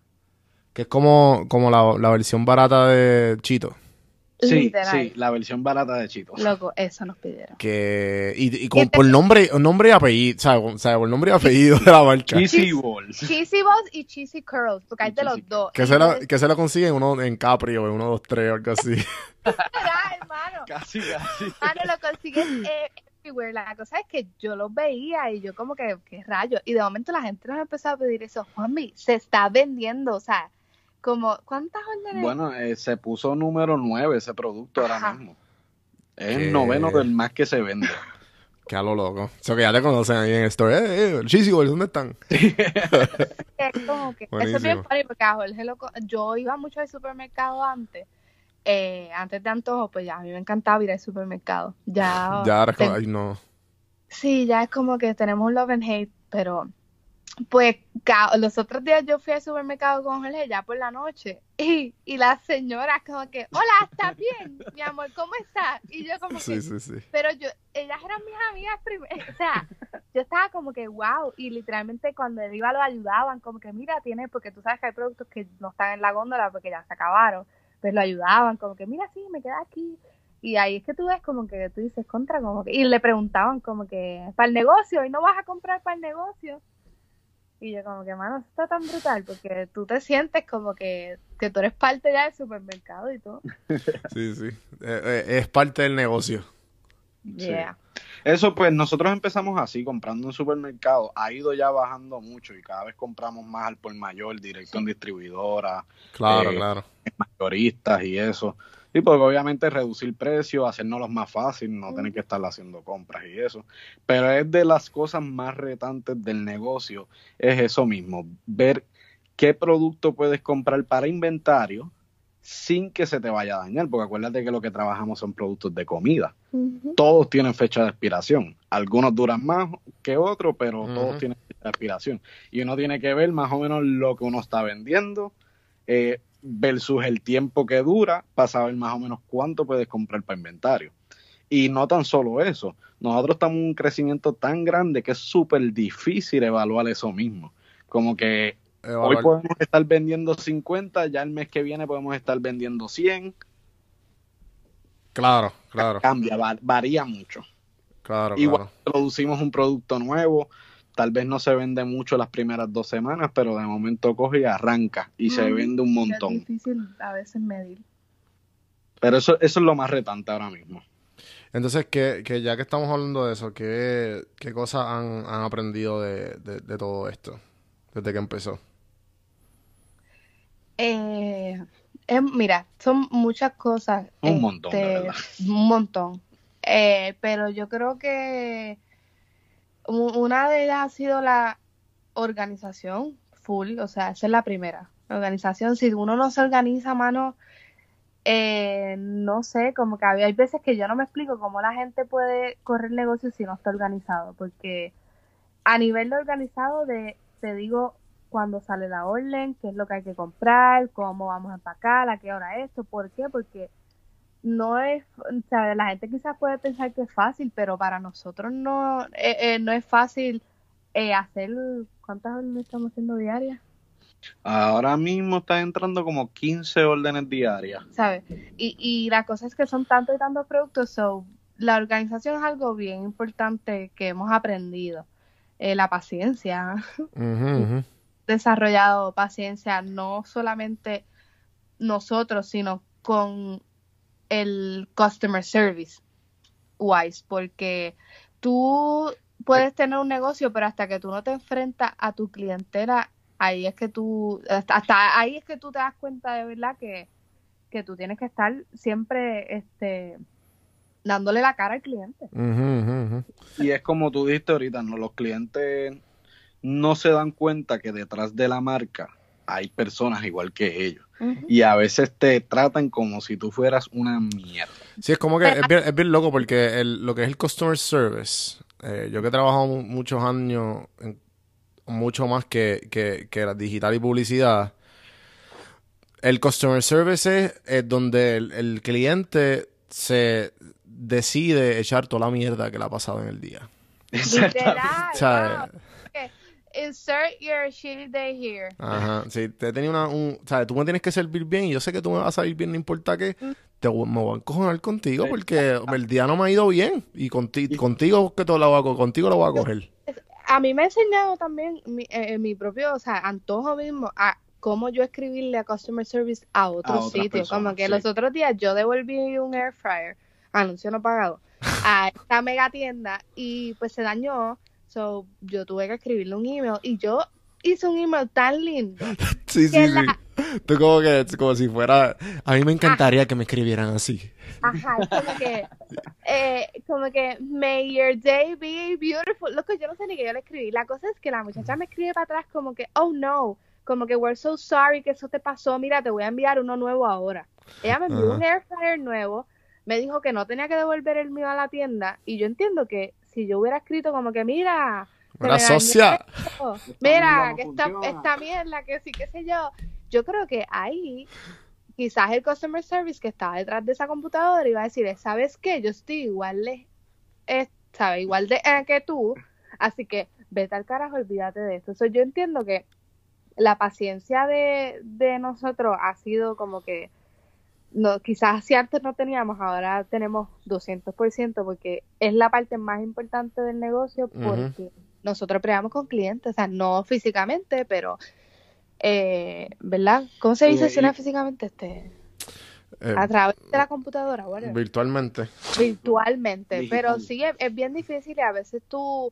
Que es como, como la, la versión barata de Chito. Sí, Literal. sí, la versión barata de Chitos. Loco, eso nos pidieron. Que, y, y con, por nombre, nombre y apellido, ¿sabes? O sea, por nombre y apellido de la marca. Cheesy Balls. Cheesy balls y cheesy curls, porque hay de los dos. Que se, la, que se lo consiguen uno en Capri o en uno, dos, tres o algo así. Literal, hermano. Casi, casi. Mano, lo consigues eh, everywhere. La cosa es que yo los veía y yo como que, qué rayos. Y de momento la gente nos empezó a pedir eso. Juanmi, se está vendiendo, o sea, como, ¿cuántas órdenes? Bueno, eh, se puso número 9 ese producto ahora mismo. Es ¿Qué? el noveno del más que se vende. [laughs] Que a lo loco. O sea, que ya te conocen ahí en el store. Eh, eh, Cheesy Balls, ¿dónde están? [laughs] Es como que, eso es bien funny porque a Jorge lo yo iba mucho al supermercado antes. Eh, antes de antojo, pues ya a mí me encantaba ir al supermercado. Ya, Ya ahora tengo- ay, no. Sí, ya es como que tenemos un love and hate, pero pues los otros días yo fui al supermercado con Jorge ya por la noche y, y la señora como que, hola, ¿estás bien? Mi amor, ¿cómo estás? Y yo como Sí, que, sí, sí. pero yo, ellas eran mis amigas primero, [laughs] o sea, yo estaba como que, wow, y literalmente cuando él iba lo ayudaban, como que, mira, tiene, porque tú sabes que hay productos que no están en la góndola porque ya se acabaron, pues lo ayudaban, como que, mira, sí, me queda aquí. Y ahí es que tú ves como que tú dices contra, como que, y le preguntaban como que, para el negocio, y no vas a comprar para el negocio. Y yo como que, mano, eso está tan brutal, porque tú te sientes como que, que tú eres parte ya del supermercado y todo. [laughs] Sí, sí. Eh, eh, es parte del negocio. Yeah. Eso pues nosotros empezamos así, comprando en supermercado. Ha ido ya bajando mucho y cada vez compramos más al por mayor, directo en distribuidora, Claro, Eh, claro. mayoristas y eso. Y porque obviamente reducir precios, hacernos más fácil, no tener que estar haciendo compras y eso. Pero es de las cosas más retantes del negocio, es eso mismo, ver qué producto puedes comprar para inventario sin que se te vaya a dañar, porque acuérdate que lo que trabajamos son productos de comida. Todos tienen fecha de expiración. Algunos duran más que otros, pero todos tienen fecha de expiración. Y uno tiene que ver más o menos lo que uno está vendiendo eh, versus el tiempo que dura para saber más o menos cuánto puedes comprar para inventario. Y no tan solo eso, nosotros estamos en un crecimiento tan grande que es súper difícil evaluar eso mismo. Como que Hoy podemos estar vendiendo 50, ya el mes que viene podemos estar vendiendo 100. Claro, claro, Cambia, va- varía mucho. claro, Igual claro. producimos un producto nuevo, tal vez no se vende mucho las primeras dos semanas, pero de momento coge y arranca y se vende un Es montón. difícil a veces medir. Pero eso, eso es lo más retante ahora mismo. Entonces, que, que ya que estamos hablando de eso, ¿qué, qué cosas han, han aprendido de, de, de todo esto desde que empezó? Eh, mira, son muchas cosas. Un montón, de este, verdad. Un montón. Eh, pero yo creo que una de ellas ha sido la organización full, o sea, esa es la primera. Organización, si uno no se organiza, mano, eh, no sé, como que hay veces que yo no me explico cómo la gente puede correr negocio si no está organizado, porque a nivel de organizado, de, te digo cuándo sale la orden, qué es lo que hay que comprar, cómo vamos a empacar, a qué hora esto, ¿por qué? Porque no es, o sea, la gente quizás puede pensar que es fácil, pero para nosotros no, eh, eh, no es fácil eh, hacer, ¿cuántas órdenes estamos haciendo diarias? Ahora mismo está entrando como 15 órdenes diarias. ¿sabes? Y, y la cosa es que son tantos y tantos productos, so, la organización es algo bien importante que hemos aprendido. Eh, la paciencia, desarrollado paciencia no solamente nosotros, sino con el customer service wise, porque tú puedes tener un negocio, pero hasta que tú no te enfrentas a tu clientela, ahí es que tú, hasta, hasta ahí es que tú te das cuenta de verdad que, que tú tienes que estar siempre este dándole la cara al cliente. Y es como tú dijiste ahorita, ¿no? los clientes no se dan cuenta que detrás de la marca hay personas igual que ellos. Y a veces te tratan como si tú fueras una mierda. Sí, es como que es bien, es bien loco porque el- lo que es el customer service, eh, yo que he trabajado mu- muchos años, en- mucho más que, que, que la digital y publicidad, el customer service es, es donde el, el cliente se decide echar toda la mierda que le ha pasado en el día. [laughs] Literal. O sea, wow. Insert your shitty day here. Ajá, sí, te tenía una, un, o sea, tú me tienes que servir bien y yo sé que tú me vas a salir bien, no importa qué, te voy- me voy a encojonar contigo porque el día no me ha ido bien y conti- contigo que todo lo voy a, co- contigo lo voy a coger. A mí me ha enseñado también mi, eh, mi propio, o sea, antojo mismo a cómo yo escribirle a customer service a otro A sitio. Como que sí. los otros días yo devolví un air fryer, anuncio no pagado, a [laughs] esta mega tienda y pues se dañó. So, yo tuve que escribirle un email y yo hice un email tan lindo. Sí, [laughs] sí, Que sí. la- Tú como que, como si fuera, a mí me encantaría que me escribieran así. Ajá, como que, eh, como que, may your day be beautiful. Loco, yo no sé ni qué yo le escribí. La cosa es que la muchacha me escribe para atrás como que, oh no, como que we're so sorry que eso te pasó. Mira, te voy a enviar uno nuevo ahora. Ella me envió un air fryer nuevo, me dijo que no tenía que devolver el mío a la tienda y yo entiendo que si yo hubiera escrito como que, mira, dañó socia. mira, que esta, esta mierda, que sí, qué sé yo. Yo creo que ahí quizás el customer service que estaba detrás de esa computadora iba a decir, ¿sabes qué? Yo estoy igual de, eh, ¿sabes? Igual de eh, que tú, así que vete al carajo, olvídate de esto. So, yo entiendo que la paciencia de, de nosotros ha sido como que, no, quizás si antes no teníamos, ahora tenemos 200% porque es la parte más importante del negocio porque nosotros peleamos con clientes, o sea, no físicamente, pero, eh, ¿verdad? ¿Cómo se dice si no físicamente? Este, Eh, a través de la computadora, whatever virtualmente. virtualmente, pero sí es, es bien difícil y a veces tú,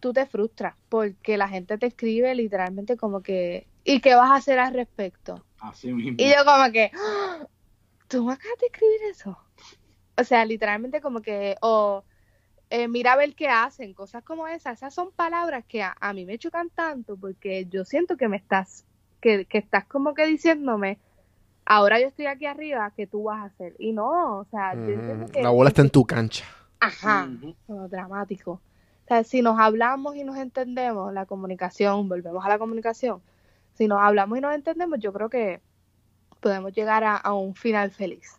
tú te frustras porque la gente te escribe literalmente como que, ¿y qué vas a hacer al respecto? Así mismo. Y yo como que, "Ah, ¿tú me acabas de escribir eso? O sea, literalmente como que, o eh, mira a ver qué hacen, cosas como esas, esas son palabras que a, a mí me chocan tanto porque yo siento que me estás, que, que estás como que diciéndome, ahora yo estoy aquí arriba, ¿qué tú vas a hacer? Y no, o sea, yo que- La bola está en tu cancha. Ajá, dramático. O sea, si nos hablamos y nos entendemos, la comunicación, volvemos a la comunicación. Si nos hablamos y nos entendemos, yo creo que podemos llegar a, a un final feliz.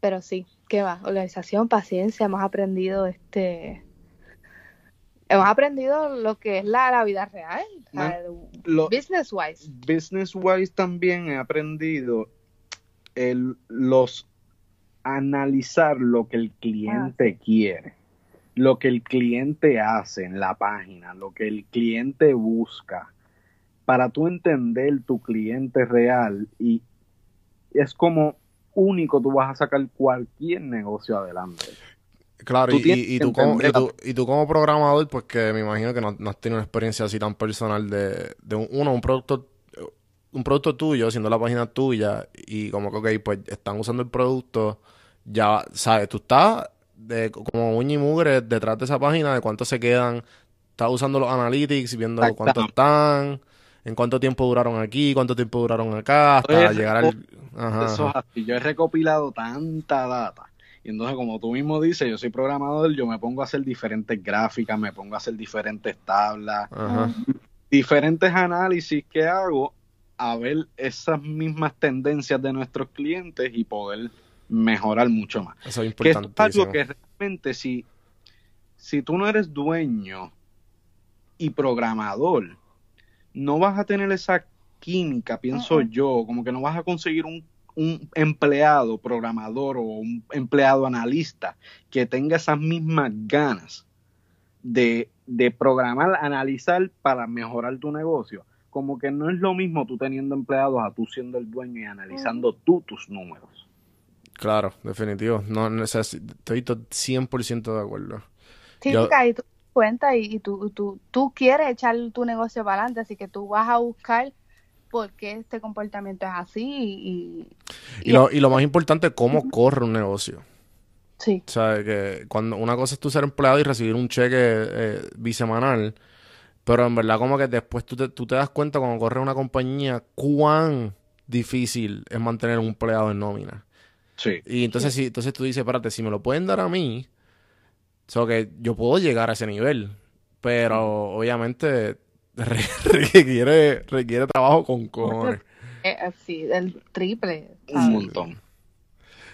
Pero sí, ¿qué va? Organización, paciencia, hemos aprendido este. Hemos aprendido lo que es la, la vida real, Lo- business wise. business wise también he aprendido el, los analizar lo que el cliente quiere, lo que el cliente hace en la página, lo que el cliente busca, para tú entender tu cliente real y es como único tú vas a sacar cualquier negocio adelante. Claro, Tú y, y- tú como, y, tú, y tú como programador, pues que me imagino que no, no has tenido una experiencia así tan personal de, de un, uno, un producto, un producto tuyo, siendo la página tuya, y como que, ok, pues están usando el producto, ya, sabes, tú estás de, como uña y mugre detrás de esa página, de cuánto se quedan, estás usando los analytics, viendo cuánto están, en cuánto tiempo duraron aquí, cuánto tiempo duraron acá, hasta llegar al... Ajá, Eso es así. Yo he recopilado tanta data. Y entonces, como tú mismo dices, yo soy programador, yo me pongo a hacer diferentes gráficas, me pongo a hacer diferentes tablas, Ajá. diferentes análisis que hago a ver esas mismas tendencias de nuestros clientes y poder mejorar mucho más. Eso es Que esto es algo que realmente si, si tú no eres dueño y programador, no vas a tener esa química, pienso yo, como que no vas a conseguir un, un empleado programador o un empleado analista que tenga esas mismas ganas de, de programar, analizar para mejorar tu negocio. Como que no es lo mismo tú teniendo empleados a tú siendo el dueño y analizando tú tus números. Claro, definitivo. No, no, o sea, estoy to- 100% de acuerdo. Sí, Yo- tú cuenta y, y tú, tú, tú quieres echar tu negocio para adelante, así que tú vas a buscar por qué este comportamiento es así y, Y lo, y lo más importante, cómo corre un negocio. sí, O sea, que cuando una cosa es tú ser empleado y recibir un cheque eh, bisemanal, pero en verdad como que después tú te, tú te das cuenta cuando corre una compañía cuán difícil es mantener un empleado en nómina. Sí. Y entonces, si, entonces tú dices, espérate, si me lo pueden dar a mí, o sea, que yo puedo llegar a ese nivel, pero obviamente re- [laughs] requiere, requiere trabajo con cojones. Eh, sí, el triple. Un montón.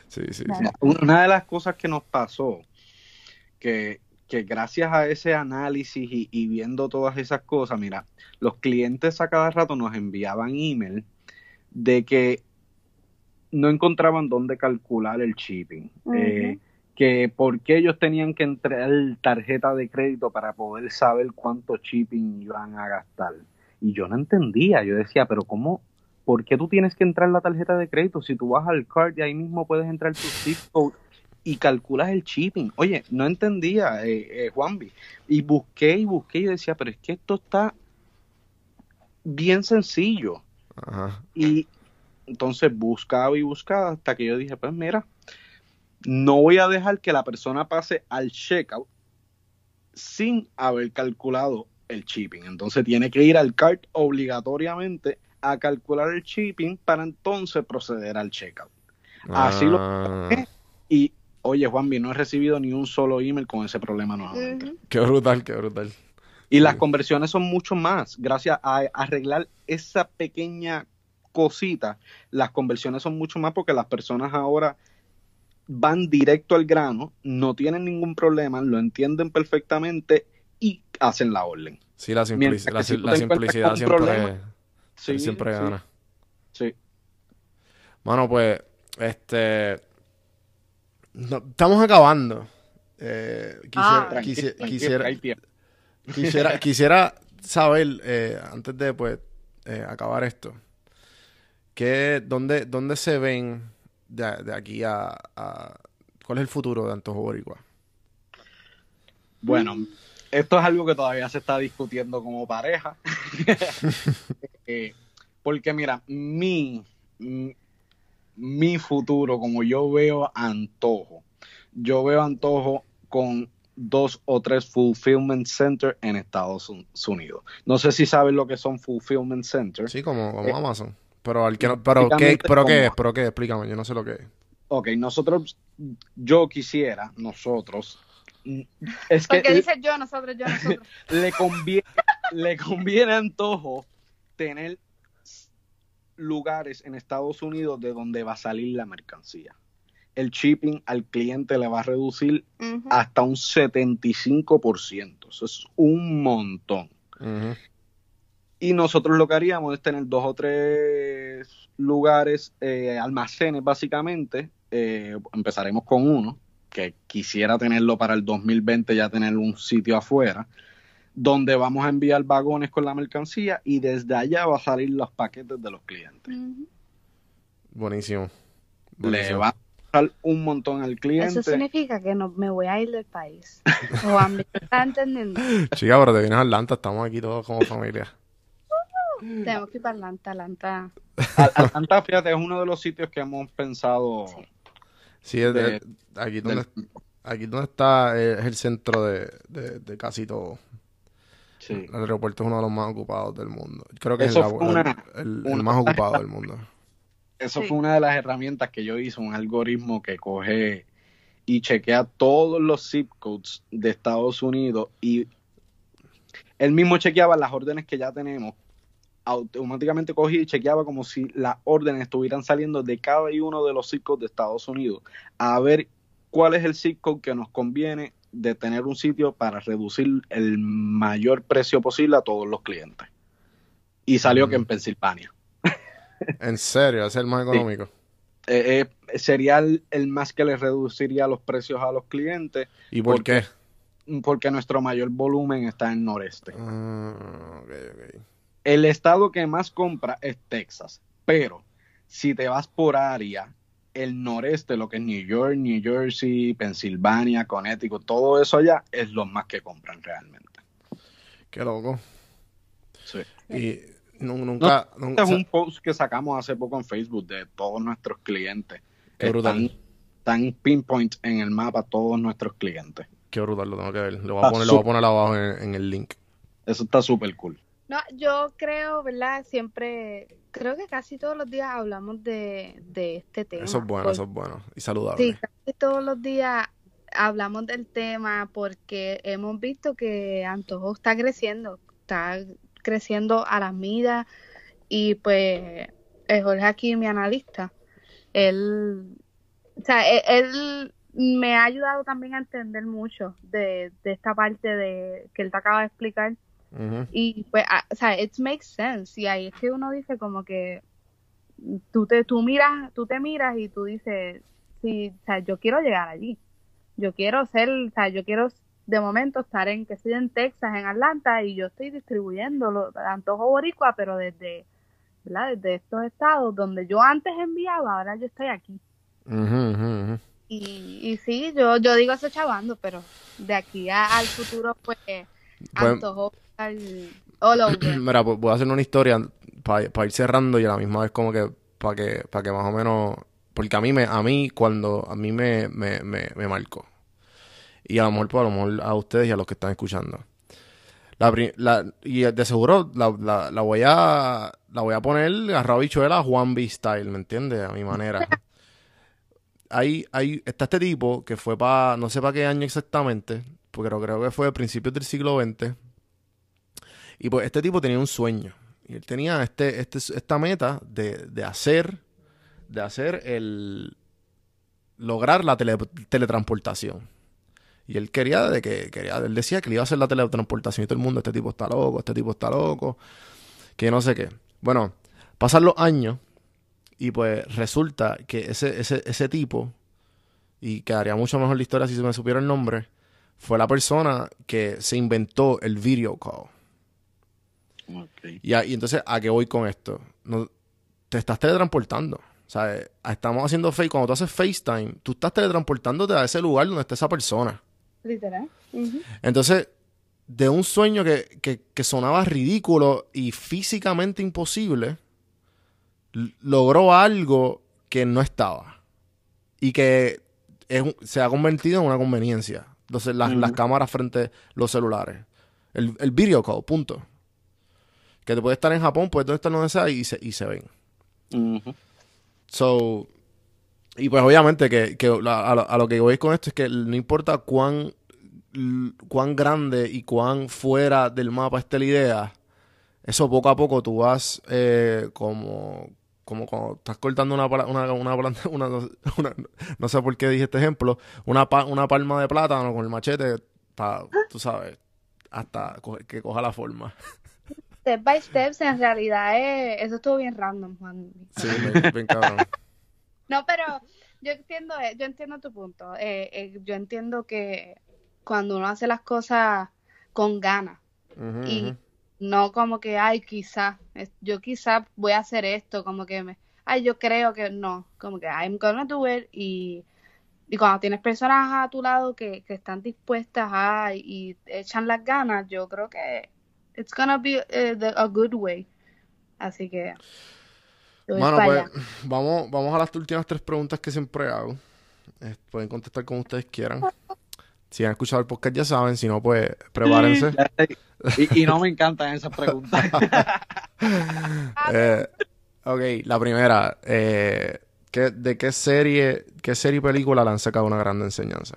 Sí, sí, sí. Una de las cosas que nos pasó, que, que gracias a ese análisis y, y viendo todas esas cosas, mira, los clientes a cada rato nos enviaban email de que no encontraban dónde calcular el shipping. Eh, que por qué ellos tenían que entrar tarjeta de crédito para poder saber cuánto shipping iban a gastar. Y yo no entendía, yo decía, pero ¿cómo? ¿Por qué tú tienes que entrar la tarjeta de crédito? Si tú vas al card y ahí mismo puedes entrar tu zip code y calculas el shipping. Oye, no entendía, eh, eh, Juanvi. Y busqué y busqué y decía, pero es que esto está bien sencillo. Ajá. Y entonces buscaba y buscaba hasta que yo dije, pues mira, no voy a dejar que la persona pase al checkout sin haber calculado el shipping. Entonces tiene que ir al cart obligatoriamente a calcular el shipping para entonces proceder al checkout. Así lo- Ah, Y oye, Juanvi, no he recibido ni un solo email con ese problema nuevamente. Qué brutal, qué brutal. Y las conversiones son mucho más. Gracias a arreglar esa pequeña cosita, las conversiones son mucho más porque las personas ahora van directo al grano, no tienen ningún problema, lo entienden perfectamente y hacen la orden. Sí, la, la, si la simplicidad siempre, problema, Sí, siempre sí, gana. sí. Mano, pues, este. no, estamos acabando. Eh, quisiera, Ah. [laughs] Quisiera saber, eh, antes de pues, eh, acabar esto, que, dónde, ¿dónde se ven de, de aquí a, a- ¿Cuál es el futuro de Antojo Boricua? Bueno, esto es algo que todavía se está discutiendo como pareja. [laughs] Eh, porque mira, mi, mi- futuro, como yo veo Antojo, yo veo Antojo con dos o tres fulfillment centers en Estados Un- Unidos. No sé si saben lo que son fulfillment centers. Sí, como, como Eh, Amazon. Pero, al que no- pero, ¿qué, pero ¿qué es? ¿Pero qué? Explícame, yo no sé lo que es. Ok, nosotros, yo quisiera, nosotros, es que Porque dice yo, nosotros, yo, nosotros. [laughs] le conviene, le conviene a Antojo tener lugares en Estados Unidos de donde va a salir la mercancía. El shipping al cliente le va a reducir Ujú. hasta un 75%. Eso es un montón. Y nosotros lo que haríamos es tener dos o tres lugares, eh, almacenes básicamente. Eh, empezaremos con uno, que quisiera tenerlo para el 2020, ya tener un sitio afuera, donde vamos a enviar vagones con la mercancía y desde allá va a salir los paquetes de los clientes. Buenísimo. Le va a dar un montón al cliente. Eso significa que no me voy a ir del país. [laughs] Juan, ¿me estás entendiendo? Chica, pero te vienes a Atlanta, estamos aquí todos como familia. Tenemos que ir para Atlanta, Atlanta. Atlanta, fíjate, es uno de los sitios que hemos pensado. Sí. Sí, es de- De- aquí, donde, del- aquí donde está eh, es el centro de, de, de casi todo. sí. El aeropuerto es uno de los más ocupados del mundo. Creo que Eso es el, una- el- el- el una- más ocupado del mundo. Eso Sí. fue una de las herramientas que yo hice, un algoritmo que coge y chequea todos los zip codes de Estados Unidos y él mismo chequeaba las órdenes que ya tenemos. Automáticamente cogía y chequeaba como si las órdenes estuvieran saliendo de cada uno de los zip codes de Estados Unidos a ver cuál es el code que nos conviene de tener un sitio para reducir el mayor precio posible a todos los clientes. Y salió Mm. que en Pensilvania. [laughs] En serio, es el más económico. eh, eh, sería el, el más que le reduciría los precios a los clientes ¿Y por Porque- qué? porque nuestro mayor volumen está en noreste. Ah, ok, ok. El estado que más compra es Texas, pero si te vas por área, el noreste, lo que es New York, New Jersey, Pensilvania, Connecticut, todo eso allá es lo más que compran realmente. Qué loco. Sí. Y nu- nunca... nunca Este es un post que sacamos hace poco en Facebook de todos nuestros clientes. Qué brutal. Están, están pinpoint en el mapa todos nuestros clientes. Qué brutal, lo tengo que ver. Lo voy a poner, lo voy a poner abajo en, en el link. Eso está súper cool. No, yo creo, ¿verdad? Siempre, creo que casi todos los días hablamos de, de este tema. Eso es bueno, eso es bueno. Y saludable. Sí, casi todos los días hablamos del tema porque hemos visto que Antojo está creciendo, está creciendo a las midas y pues eh, Jorge aquí, mi analista, él, o sea, él, él me ha ayudado también a entender mucho de, de esta parte de que él te acaba de explicar Y pues, ah, o sea, it makes sense. Y ahí es que uno dice como que tú te, tú miras, tú te miras y tú dices, sí, o sea, yo quiero llegar allí. Yo quiero ser, o sea, yo quiero de momento estar en, que estoy en Texas, en Atlanta, y yo estoy distribuyendo los antojo boricua, pero desde, ¿verdad? Desde estos estados donde yo antes enviaba, ahora yo estoy aquí. Y, y sí, yo, yo digo eso chavando, pero de aquí a- al futuro, pues, Pues- antojo all over. [clears throat] Mira, pues voy a hacer una historia para ir cerrando y a la misma vez como que para que, para que más o menos... Porque a mí, me, a mí cuando a mí me, me, me, me marcó. Y a lo mejor, pues, a lo mejor a ustedes y a los que están escuchando. La, la- y de seguro la, la, la voy a la voy a poner agarrado bichuela Juan B. Style, ¿me entiendes? A mi manera. [laughs] Hay, hay, está este tipo que fue para, no sé para qué año exactamente, pero creo que fue a principios del siglo XX. Y pues este tipo tenía un sueño. Y él tenía este, este, esta meta de, de hacer, de hacer el, lograr la tele- teletransportación. Y él quería de que, quería, él decía que le iba a hacer la teletransportación y todo el mundo, este tipo está loco, este tipo está loco, que no sé qué. Bueno, pasan los años y pues resulta que ese, ese, ese tipo, y quedaría mucho mejor la historia si se me supiera el nombre, fue la persona que se inventó el video call. Y, a- y entonces, ¿a qué voy con esto? No, te estás teletransportando. O sea, eh, estamos haciendo face. Cuando tú haces FaceTime, tú estás teletransportándote a ese lugar donde está esa persona. Literal. Entonces, de un sueño que, que- que sonaba ridículo y físicamente imposible, logró algo que no estaba. Y que es se ha convertido en una conveniencia. Entonces, las, las cámaras frente a los celulares. El, el video call, punto. Que te puede estar en Japón, puede estar donde sea y se, y se ven. So, y pues obviamente que, que la- a, lo, a lo que voy con esto es que no importa cuán, cuán grande y cuán fuera del mapa esté la idea, eso poco a poco tú vas eh, como, como cuando estás cortando una, una, una planta, [laughs] una, una- no sé por qué dije este ejemplo, una, pa- una palma de plátano con el machete, pa- tú sabes, hasta que coja la forma. [laughs] Step by steps, en realidad es, eso estuvo bien random, Juan. Sí, bien, bien cabrón. [laughs] No, pero yo entiendo, eh, yo entiendo tu punto. Eh, eh, yo entiendo que cuando uno hace las cosas con ganas y no como que, ay, quizá, yo quizá voy a hacer esto, como que me, ay, yo creo que no, como que I'm gonna do it y, y cuando tienes personas a tu lado que, que están dispuestas a y echan las ganas, yo creo que it's gonna be eh, the- a good way. Así que, para pues vamos, vamos a las últimas tres preguntas que siempre hago. Eh, pueden contestar como ustedes quieran. Si han escuchado el podcast ya saben, si no, pues prepárense. Y, y no me encantan esas preguntas. [laughs] Eh, ok, la primera. Eh, ¿qué- ¿de qué serie, qué serie y película le han sacado una gran enseñanza?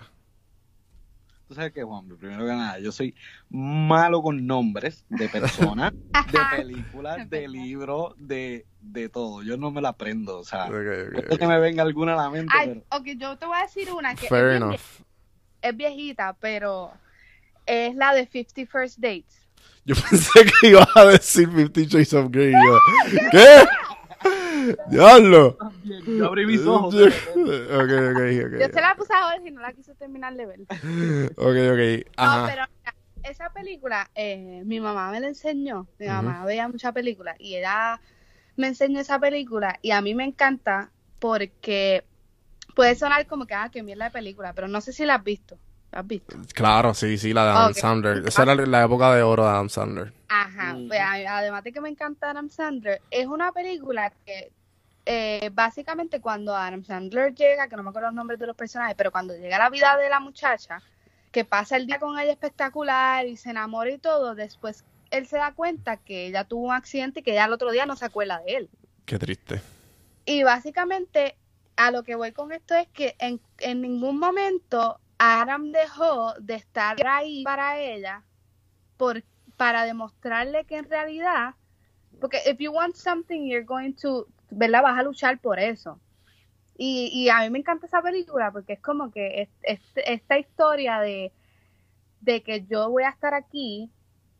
Tú sabes que, Juan, primero que nada, yo soy malo con nombres de personas, de [laughs] películas, de libros, de, de todo. Yo no me la aprendo, o sea, que me venga alguna a la mente, Ay, pero ok, yo te voy a decir una que es, Fair bien enough. vie- es viejita, pero es la de 50 First Dates. Yo pensé que ibas a decir Fifty Shades of Grey. ¿Qué? ¡Diablo! yo abrí mis ojos. Ok, ok, ok. Yo se la puse a Jorge y no la quise terminar de ver. Ok, ok. No, pero mira, esa película, eh, mi mamá me la enseñó. Mi mamá veía muchas películas y ella me enseñó esa película y a mí me encanta porque puede sonar como que, ah, que mierda de película, pero no sé si la has visto. ¿La has visto? Claro, sí, sí, la de Adam. Sandler. Esa era la época de oro de Adam Sandler. Ajá, Ujú. pues, además de que me encanta Adam Sandler, es una película que eh, básicamente cuando Adam Sandler llega, que no me acuerdo los nombres de los personajes, pero cuando llega a la vida de la muchacha, que pasa el día con ella espectacular y se enamora y todo, después él se da cuenta que ella tuvo un accidente y que ya el otro día no se acuerda de él. Qué triste. Y básicamente a lo que voy con esto es que en, en ningún momento Adam dejó de estar ahí para ella por, para demostrarle que en realidad, porque if you want something, you're going to, ¿verdad? Vas a luchar por eso. Y, y a mí me encanta esa película porque es como que es- es- esta historia de, de que yo voy a estar aquí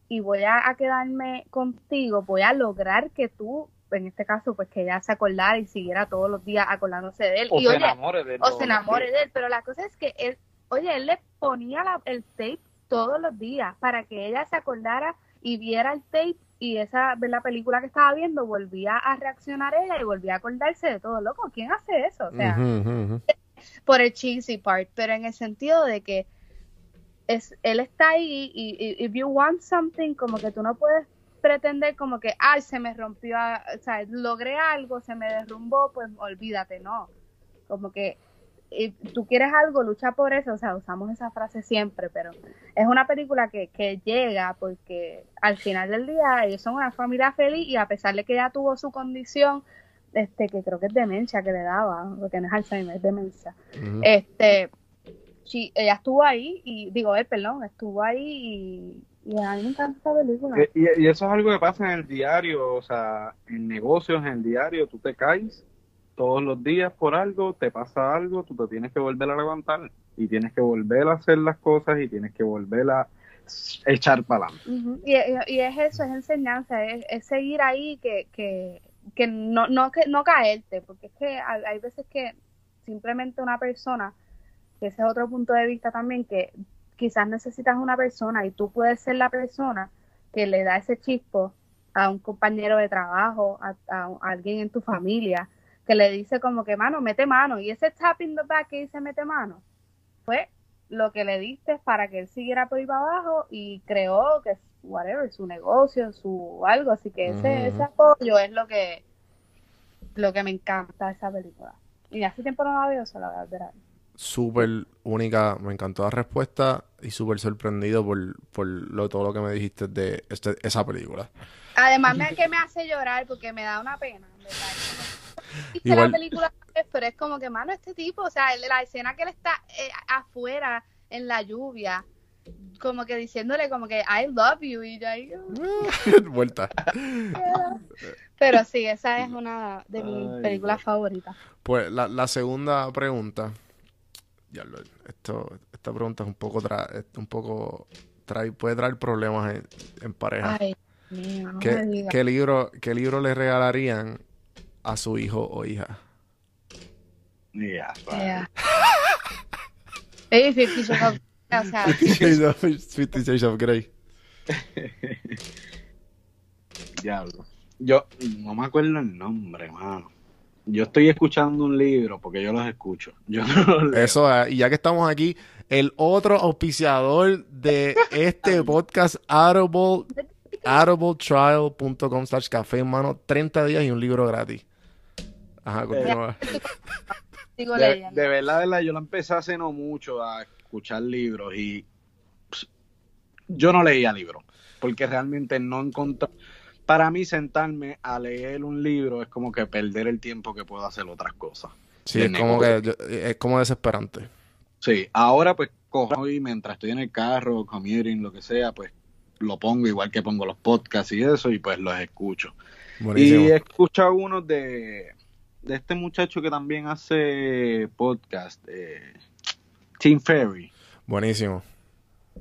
y voy a, a quedarme contigo, voy a lograr que tú, en este caso, pues que ella se acordara y siguiera todos los días acordándose de él. O y se oye, enamore de o todo. se enamore de él, pero la cosa es que él, oye, él le ponía la- el tape todos los días para que ella se acordara y viera el tape y esa de la película que estaba viendo volvía a reaccionar ella y volvía a acordarse de todo. Loco, ¿quién hace eso? O sea, por el cheesy part, pero en el sentido de que es él está ahí y, y if you want something como que tú no puedes pretender como que ay se me rompió, o sea, logré algo, se me derrumbó, pues olvídate, no. Como que y tú quieres algo, lucha por eso, o sea, usamos esa frase siempre, pero es una película que, que llega porque al final del día ellos son una familia feliz y a pesar de que ella tuvo su condición, este que creo que es demencia que le daba, porque no es Alzheimer, es demencia. Este, sí, ella estuvo ahí y digo, él, perdón, estuvo ahí y, y a mí me encanta esta película. Eh, Y, y eso es algo que pasa en el diario, o sea, en negocios, en el diario, tú te caes todos los días por algo, te pasa algo, tú te tienes que volver a levantar y tienes que volver a hacer las cosas y tienes que volver a echar para adelante. Y, es eso, es enseñanza, es, seguir ahí, que, que, que no, no, que no caerte, porque es que hay, veces que simplemente una persona, que ese es otro punto de vista también, que quizás necesitas una persona y tú puedes ser la persona que le da ese chispo a un compañero de trabajo, a alguien en tu familia, que le dice como que mano, mete mano, y ese tap in the back que dice mete mano, fue lo que le diste para que él siguiera por ahí para abajo y creó que whatever, su negocio, su algo, así que ese, ese apoyo es lo que lo que me encanta de esa película. Y hace tiempo no la veo, se la voy a. Súper única, me encantó la respuesta y súper sorprendido por, por lo, todo lo que me dijiste de este- esa película. Además me, que me hace llorar porque me da una pena, ¿verdad? Viste Igual- la película, pero es como que, mano, este tipo, o sea, la escena que él está eh, afuera en la lluvia, como que diciéndole como que I love you y yo ahí. [laughs] Vuelta. [laughs] Pero sí, esa es una de mis Ay, películas favoritas. Pues la, la segunda pregunta. Ya lo- esto, esta pregunta es un poco tra- es un poco trae, puede traer problemas en, en pareja. Ay, mío, no me ¿Qué, qué libro, ¿Qué libro le regalarían a su hijo o hija? Ya, Yeah. Ey, Fifty Shades of Grey, o sea, [laughs] Fifty Shades of Grey. [laughs] Diablo. Yo no me acuerdo el nombre, mano. Yo estoy escuchando un libro porque yo los escucho. [laughs] Yo no los leo. Eso, eh, y ya que estamos aquí, el otro auspiciador de este podcast, Audible, audibletrial.com slash café, mano, 30 días y un libro gratis. Ajá, continúa. [laughs] sigo De, leyendo. de verdad, de verdad, yo la empecé hace no mucho a escuchar libros y ps, yo no leía libros porque realmente no encontré. Para mí, sentarme a leer un libro es como que perder el tiempo que puedo hacer otras cosas. Sí, es como que yo- es como desesperante. Sí, ahora pues cojo y mientras estoy en el carro, commuting, lo que sea, pues lo pongo igual que pongo los podcasts y eso y pues los escucho. Buenísimo. Y he escuchado uno de, de este muchacho que también hace podcast, eh, Tim Ferry. Buenísimo.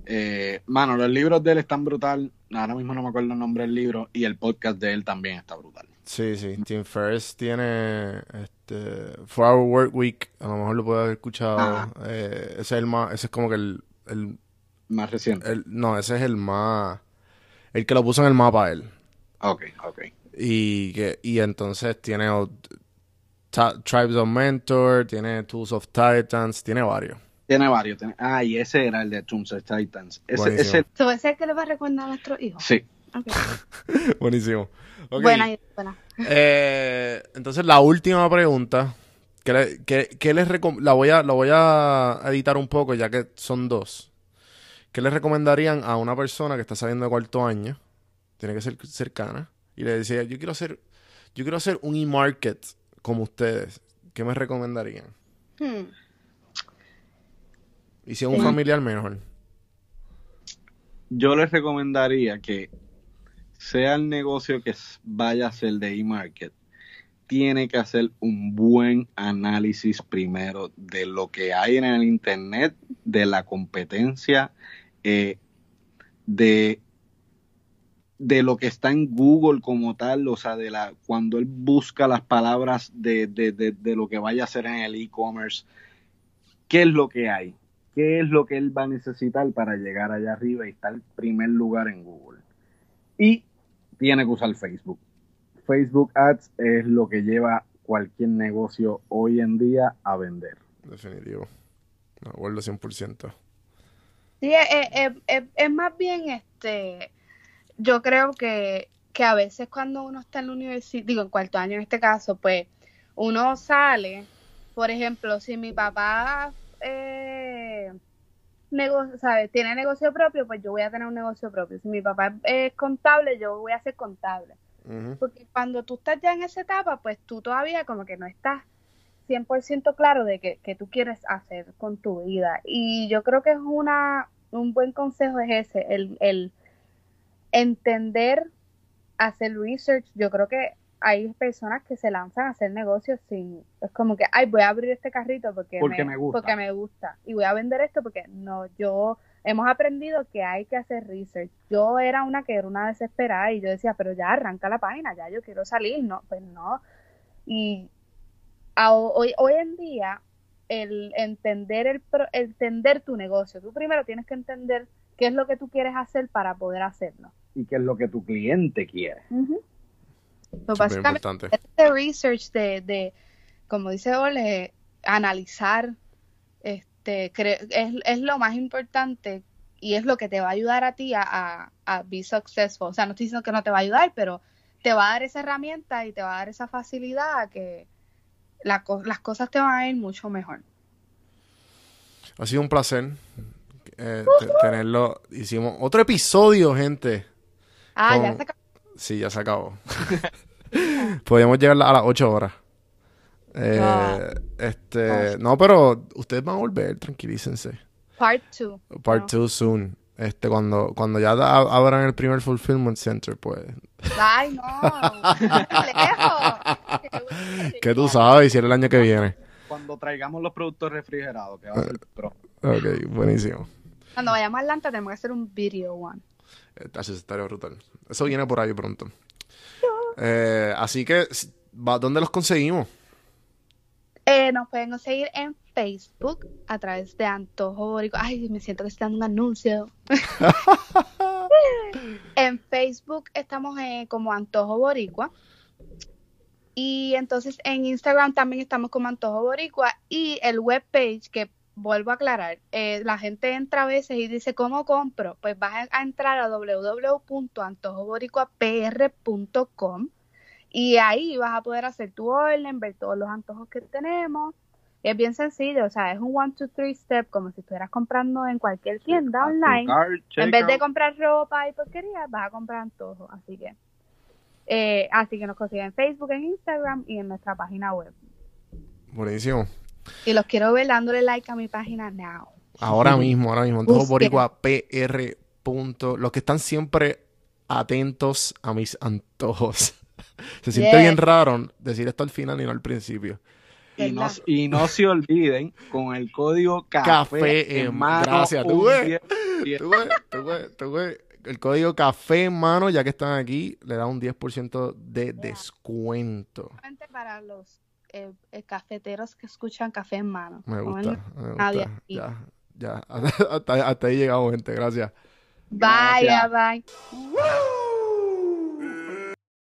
Eh, mano, los libros de él están brutal. Ahora mismo no me acuerdo el nombre del libro y el podcast de él también está brutal. Sí, sí. Tim Ferriss tiene este Four Hour Work Week. A lo mejor lo puede haber escuchado. Ajá. Eh, ese es el más, ese es como que el, el, Más reciente. el- no, ese es el más, el que lo puso en el mapa él. Ok, ok. Y que, y entonces tiene Tribes of Mentor, tiene Tools of Titans, tiene varios. Tiene varios. tiene- Ah, y ese era el de Tombstone Titans. Ese, Buenísimo. ese, ¿Eso es el que le va a recordar a nuestros hijos? sí. [laughs] Buenísimo. Ok. Buena, idea, buena. Eh, entonces la última pregunta, que, le- que- que les recom- la voy a la voy a editar un poco ya que son dos. ¿Qué les recomendarían a una persona que está saliendo de cuarto año? Tiene que ser cercana y le decía, yo quiero hacer yo quiero hacer un e-market como ustedes. ¿Qué me recomendarían? Hmm. Y si es un Sí. familiar mejor. Yo les recomendaría que sea el negocio que vaya a ser de e-market, tiene que hacer un buen análisis primero de lo que hay en el internet, de la competencia, eh, de, de lo que está en Google como tal, o sea, de la cuando él busca las palabras de, de, de, de lo que vaya a hacer en el e-commerce, ¿qué es lo que hay? ¿Qué es lo que él va a necesitar para llegar allá arriba y estar en primer lugar en Google? Y tiene que usar Facebook. Facebook Ads es lo que lleva cualquier negocio hoy en día a vender. Definitivo. Me acuerdo 100%. Sí, es, es- es- es más bien este, yo creo que, que a veces cuando uno está en la universidad, digo en cuarto año en este caso, pues uno sale, por ejemplo, si mi papá eh, nego- sabe, tiene negocio propio, pues yo voy a tener un negocio propio. Si mi papá es contable, yo voy a ser contable. Porque cuando tú estás ya en esa etapa, pues tú todavía como que no estás 100% claro de que, que tú quieres hacer con tu vida. Y yo creo que es una, un buen consejo es ese, el, el entender, hacer research. Yo creo que hay personas que se lanzan a hacer negocios sin, es como que, ay, voy a abrir este carrito porque, Porque me gusta. porque me gusta. Y voy a vender esto porque no, yo hemos aprendido que hay que hacer research. Yo era una que era una desesperada y yo decía, pero ya arranca la página, ya yo quiero salir, no, pues no. Y a- hoy, hoy en día, el entender el, entender tu negocio, tú primero tienes que entender qué es lo que tú quieres hacer para poder hacerlo. Y qué es lo que tu cliente quiere. Pues Súper básicamente importante. este research de, de como dice Ole, analizar este cre- es, es lo más importante y es lo que te va a ayudar a ti a, a, a be successful. O sea, no estoy diciendo que no te va a ayudar, pero te va a dar esa herramienta y te va a dar esa facilidad a que la las cosas te van a ir mucho mejor. Ha sido un placer eh, te- tenerlo. Hicimos otro episodio, gente. Ah, Con- ya se acabó. Sí, ya se acabó. [laughs] Podíamos llegar a las 8 horas. Eh, Ah. Este, no, pero ustedes van a volver, tranquilícense. Part 2. Part 2 soon. Este, cuando, cuando ya da- abran el primer fulfillment center, pues. Ay, no. [laughs] Que tú sabes, si era el año que viene. Cuando traigamos los productos refrigerados, que va a ser pronto. Ok, buenísimo. Cuando vayamos a Atlanta tenemos que hacer un video one. Este, eso estaría brutal. Eso viene por ahí pronto. Eh, así que, ¿dónde los conseguimos? Eh, nos pueden conseguir en Facebook a través de Antojo Boricua. Ay, me siento que estoy dando un anuncio. [laughs] en Facebook estamos eh, como Antojo Boricua. Y entonces en Instagram también estamos como Antojo Boricua. Y el webpage, que vuelvo a aclarar, eh, la gente entra a veces y dice, ¿cómo compro? Pues vas a entrar a www.antojoboricuapr.com y ahí vas a poder hacer tu orden, ver todos los antojos que tenemos. Es bien sencillo, o sea, es un one, two, three step, como si estuvieras comprando en cualquier tienda online. En vez de comprar ropa y porquería, vas a comprar antojos. Así que, eh, así que nos consiguen en Facebook, en Instagram y en nuestra página web. Buenísimo. Y los quiero ver dándole like a mi página now. Ahora mismo, ahora mismo. Antojo. Boricua PR. punto. Los que están siempre atentos a mis antojos. [laughs] Se siente Yes. bien raro decir esto al final y no al principio. Y no, y no se olviden, con el código café, Café en mano, gracias, tú ves. 10, 10. Tú ves, tú ves, tú ves. El código café en mano, ya que están aquí, le da un 10% de descuento. Solamente para los eh, eh, cafeteros que escuchan café en mano. Me No gusta, es- me gusta. Ya, ya. [laughs] Hasta, hasta ahí llegamos, gente. Gracias. Bye, Gracias. bye.